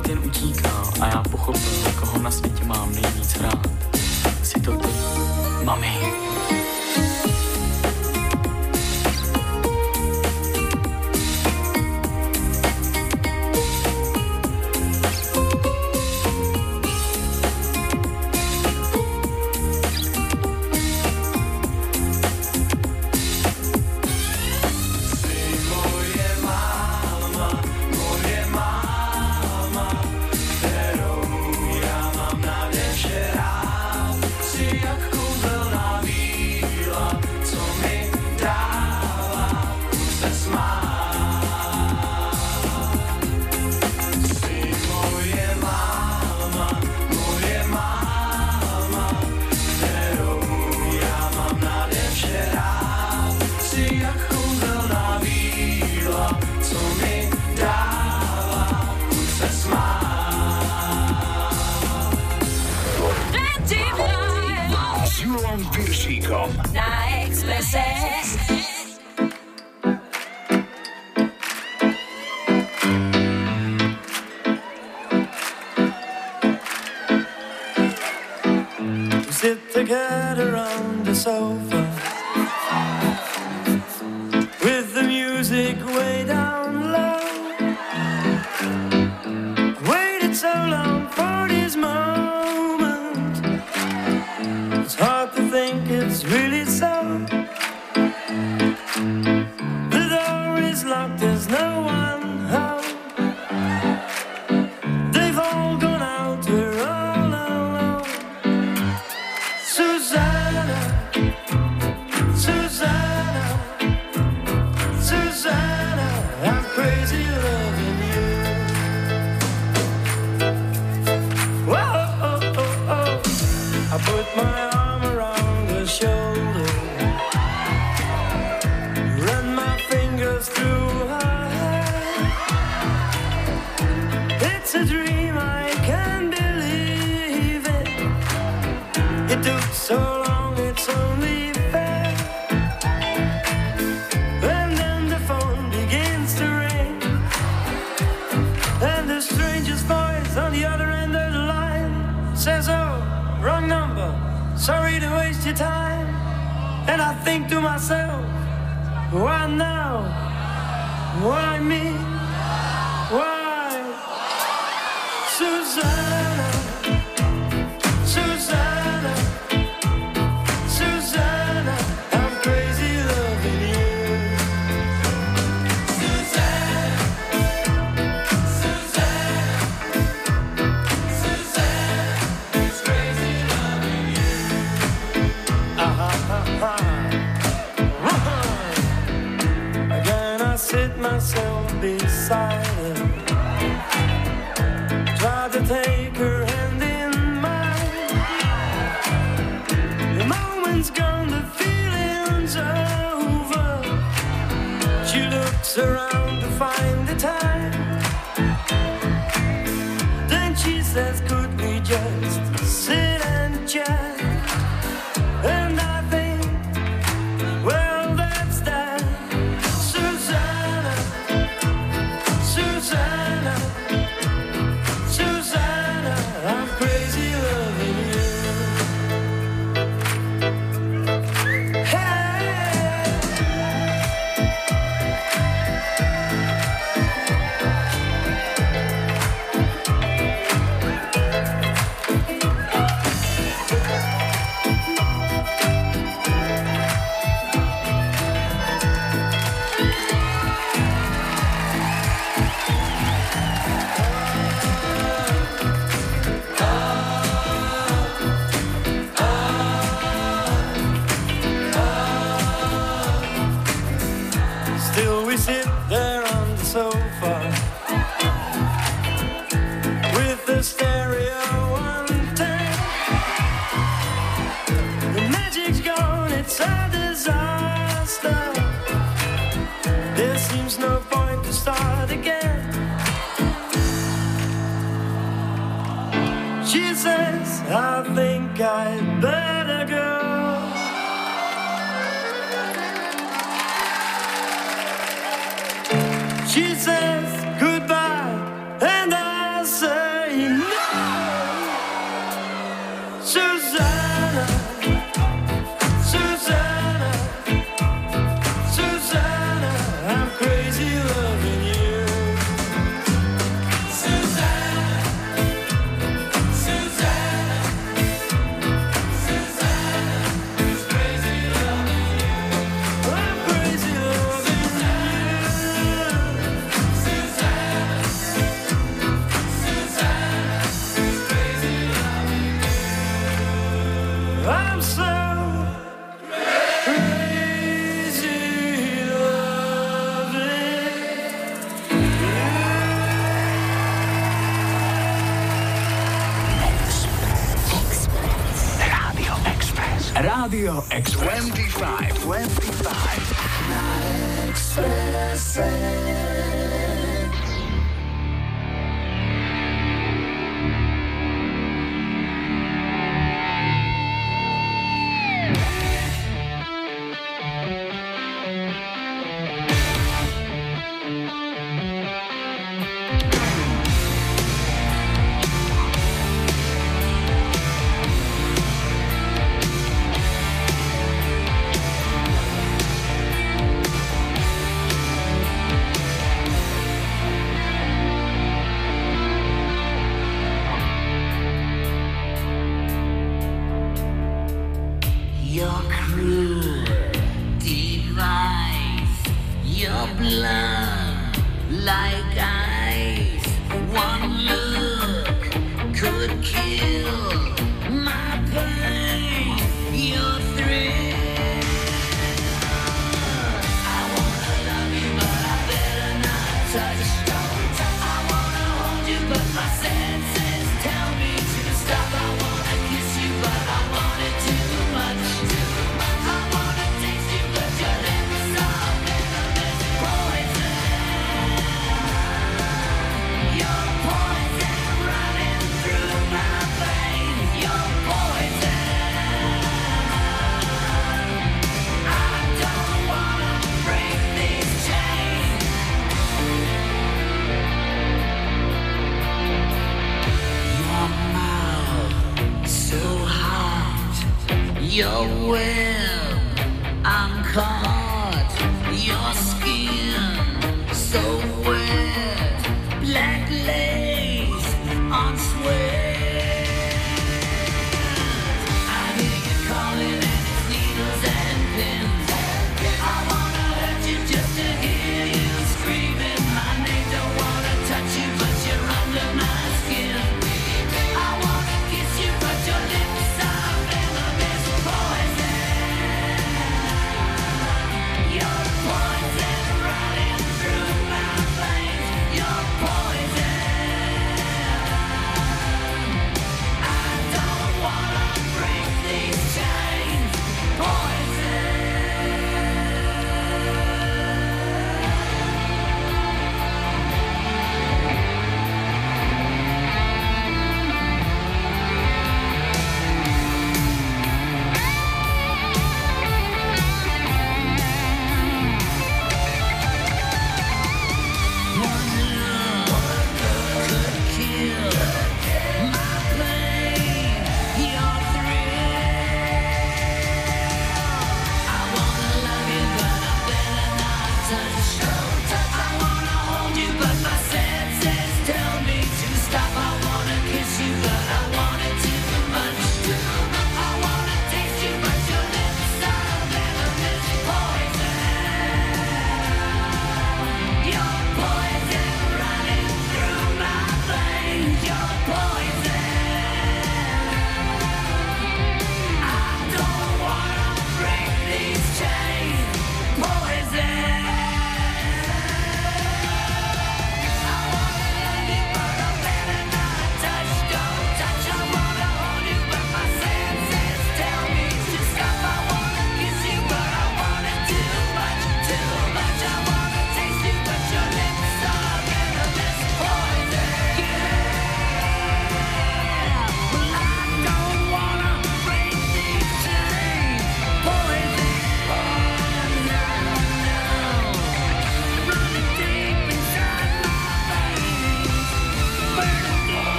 život jen utíká a já pochopím, koho na světě mám nejvíc rád. Si to ty, mami.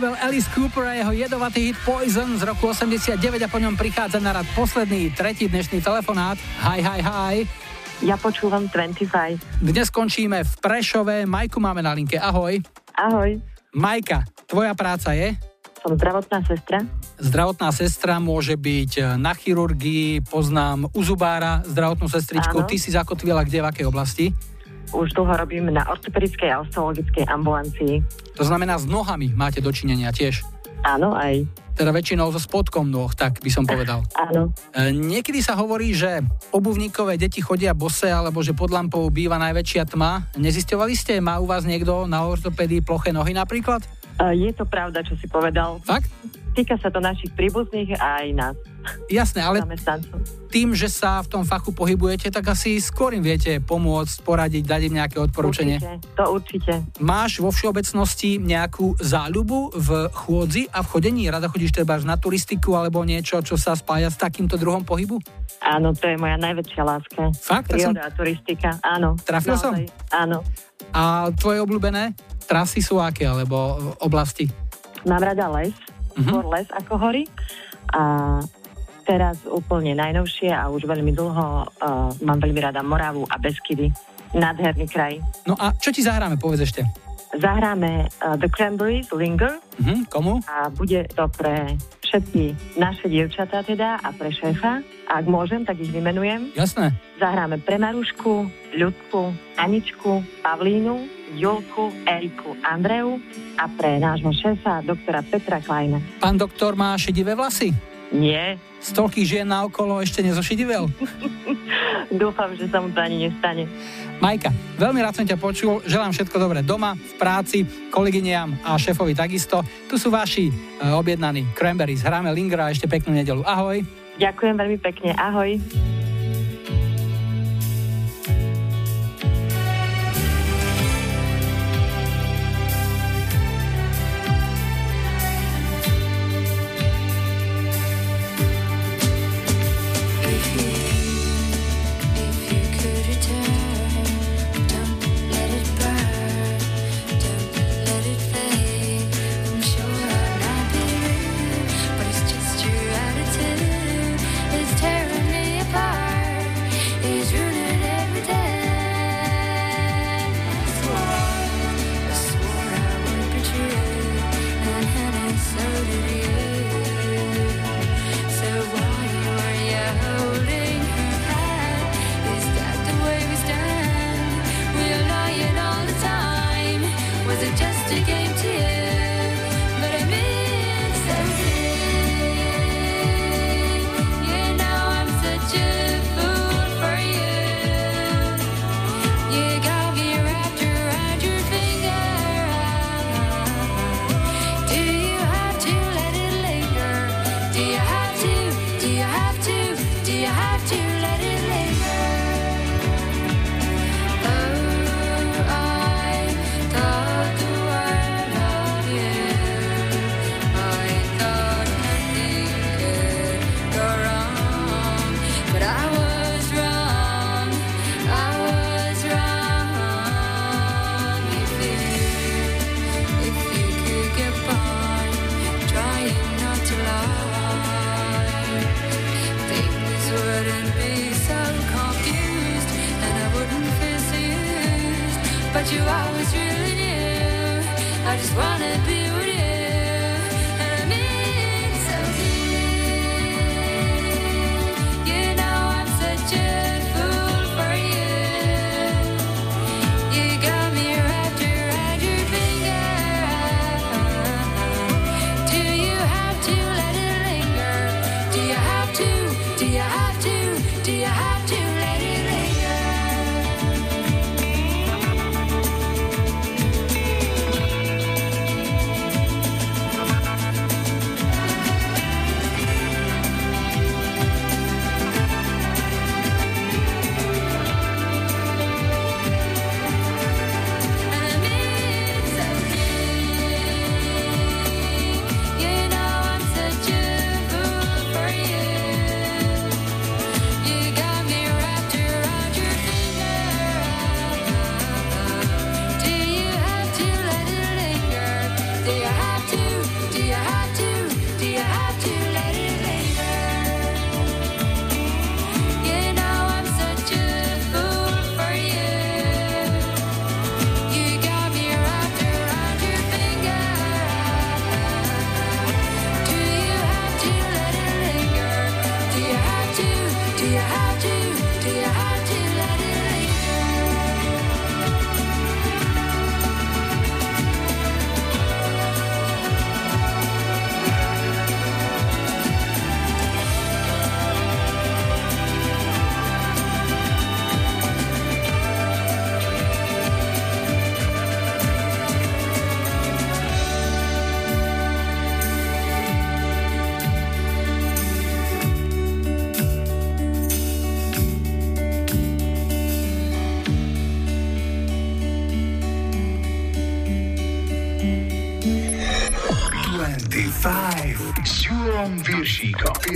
Label Alice Cooper a jeho jedovatý hit Poison z roku 89 a po ňom prichádza na rad posledný, tretí dnešný telefonát. Hi, hi, hi. Ja počúvam 25. Dnes skončíme v Prešove. Majku máme na linke. Ahoj. Ahoj. Majka, tvoja práca je? Som zdravotná sestra. Zdravotná sestra môže byť na chirurgii, poznám u zubára zdravotnú sestričku. Áno. Ty si zakotvila kde, v akej oblasti? Už dlho robím na ortopedickej a osteologickej ambulancii. To znamená, s nohami máte dočinenia tiež. Áno, aj. Teda väčšinou so spodkom nôh, tak by som povedal. Áno. E, Niekedy sa hovorí, že obuvníkové deti chodia bose, alebo že pod lampou býva najväčšia tma. Nezisťovali ste, má u vás niekto na ortopédii ploché nohy napríklad? Je to pravda, čo si povedal. Fakt? Týka sa to našich príbuzných a aj nás. Jasné, ale tým, že sa v tom fachu pohybujete, tak asi skôr im viete pomôcť, poradiť, dať im nejaké odporúčanie. Určite, to určite. Máš vo všeobecnosti nejakú záľubu v chôdzi a v chodení? Rada chodíš treba na turistiku alebo niečo, čo sa spája s takýmto druhom pohybu? Áno, to je moja najväčšia láska. Fakt? Tak som- Príroda a turistika, áno. Trafil som? Áno. A tvoje obľúbené trasy sú aké, alebo oblasti? Mám rada les, Mhm. skôr les ako hory. A teraz úplne najnovšie a už veľmi dlho uh, mám veľmi rada Moravu a Beskydy. Nádherný kraj. No a čo ti zahráme, povedz ešte. Zahráme uh, The Cranberries, Linger. Mhm, komu? A bude to pre všetky naše dievčatá teda a pre šéfa. Ak môžem, tak ich vymenujem. Jasné. Zahráme pre Marušku, Ľudku, Aničku, Pavlínu, Julku, Eriku, Andreu a pre nášho šéfa, doktora Petra Kleina. Pán doktor má šedivé vlasy? Nie. Z toľkých žien na okolo ešte nezošedivel? Dúfam, že sa mu to ani nestane. Majka, veľmi rád som ťa počul, želám všetko dobré doma, v práci, kolegyniam a šéfovi takisto. Tu sú vaši e, objednaní Cranberries, hráme Lingra a ešte peknú nedelu. Ahoj. Ďakujem veľmi pekne. Ahoj.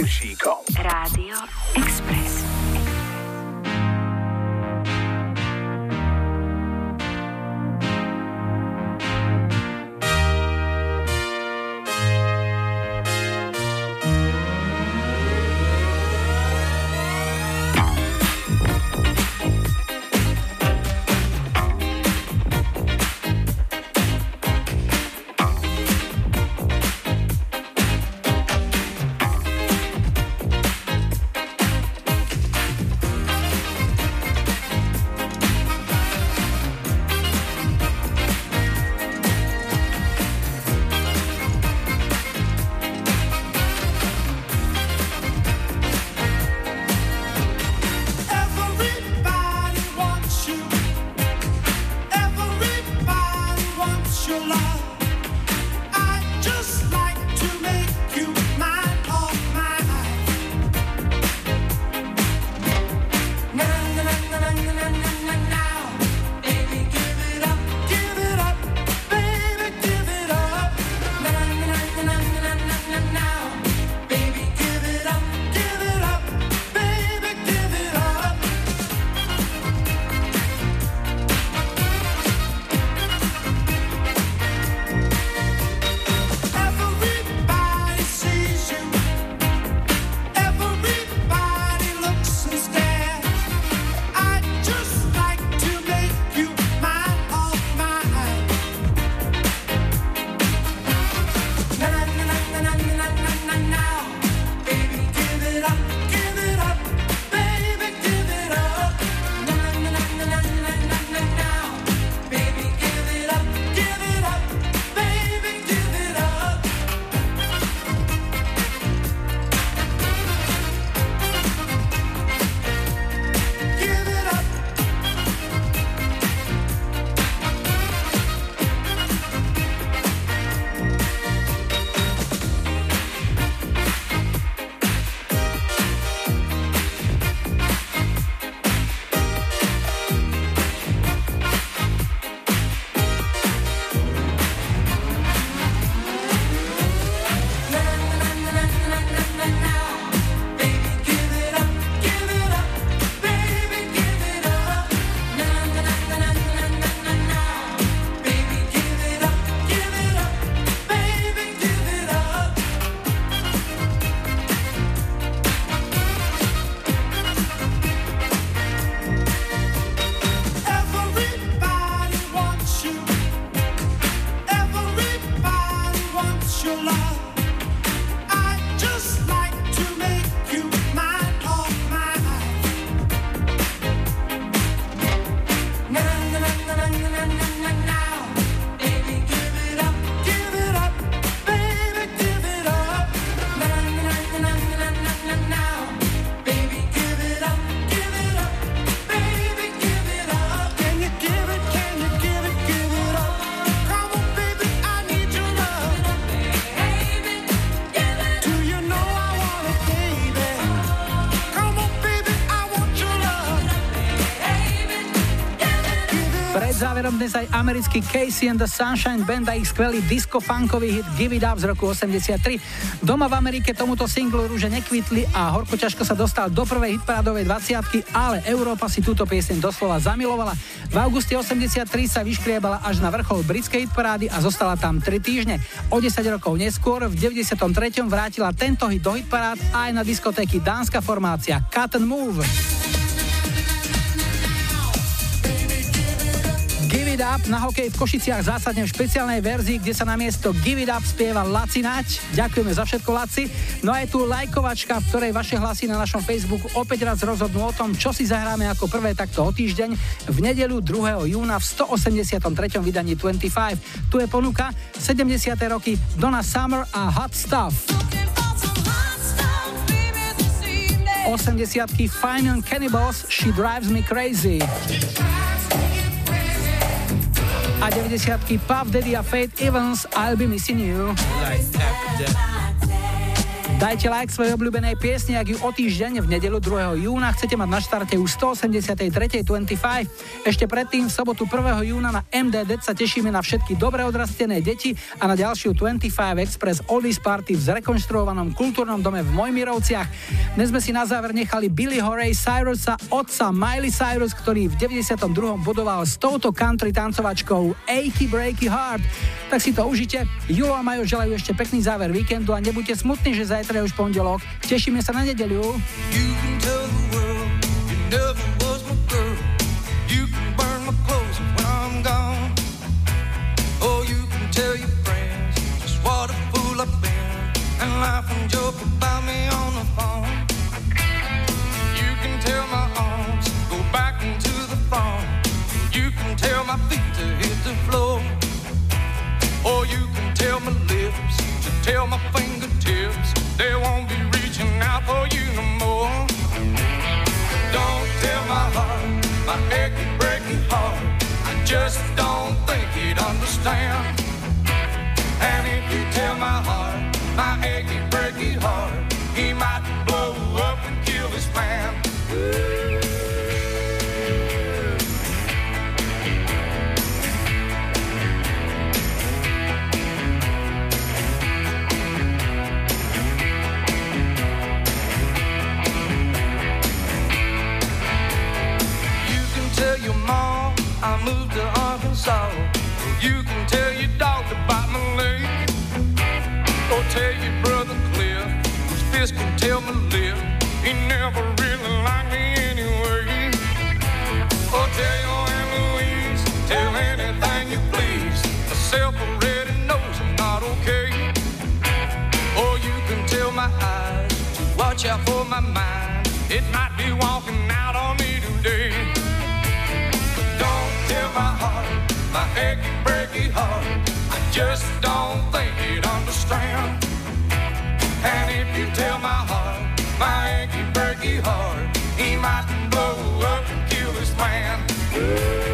Sushi. Dnes aj americký Casey and the Sunshine Band a ich skvelý disco-funkový hit Give It Up z roku 83. Doma v Amerike tomuto singlu rúže nekvitli a horko ťažko sa dostal do prvej hitparádovej 20 ale Európa si túto pieseň doslova zamilovala. V auguste 83 sa vyškriebala až na vrchol britskej hitparády a zostala tam 3 týždne. O 10 rokov neskôr, v 93. vrátila tento hit do hitparád aj na diskotéky dánska formácia Cut and Move. Up na hokej v Košiciach zásadne v špeciálnej verzii, kde sa na miesto Give It Up spieva Laci Nať. Ďakujeme za všetko, Laci. No a je tu lajkovačka, v ktorej vaše hlasy na našom Facebooku opäť raz rozhodnú o tom, čo si zahráme ako prvé takto o týždeň v nedeľu 2. júna v 183. vydaní 25. Tu je ponuka 70. roky Donna Summer a Hot Stuff. 80 Fine and Cannibals She Drives Me Crazy. A 90 Puff Daddy a Faith Evans I'll Be Missing You. Dajte like svojej obľúbenej piesni, ak ju o týždeň v nedelu 2. júna chcete mať na štarte už 183. 25. Ešte predtým v sobotu 1. júna na MDD sa tešíme na všetky dobre odrastené deti a na ďalšiu 25 Express Oldies Party v zrekonštruovanom kultúrnom dome v Mojmirovciach. Dnes sme si na záver nechali Billy Horay Cyrusa, otca Miley Cyrus, ktorý v 92. bodoval s touto country tancovačkou Achy Breaky Heart. Tak si to užite. Julo a Majo želajú ešte pekný záver víkendu a nebuďte smutní, že zajtra je už pondelok. Tešíme sa na gone. Oh, laugh and joke about me on the phone. You can tell my arms go back into the phone. You can tell my feet to hit the floor. Or you can tell my lips to tell my fingertips just don't think he'd understand. And if you tell my heart, my achy, breaky heart, Arkansas. You can tell your dog to bite my leg. Or tell your brother Cliff, whose fist can tell my lip. He never really liked me anyway. Or tell your Aunt Louise, tell anything you please. Myself already knows I'm not okay. Or you can tell my eyes to watch out for my mind. It might be walking out on me today. But don't tell my heart, my achy, breaky heart. I just don't think he'd understand. And if you tell my heart, my achy, breaky heart, he might blow up and kill this man.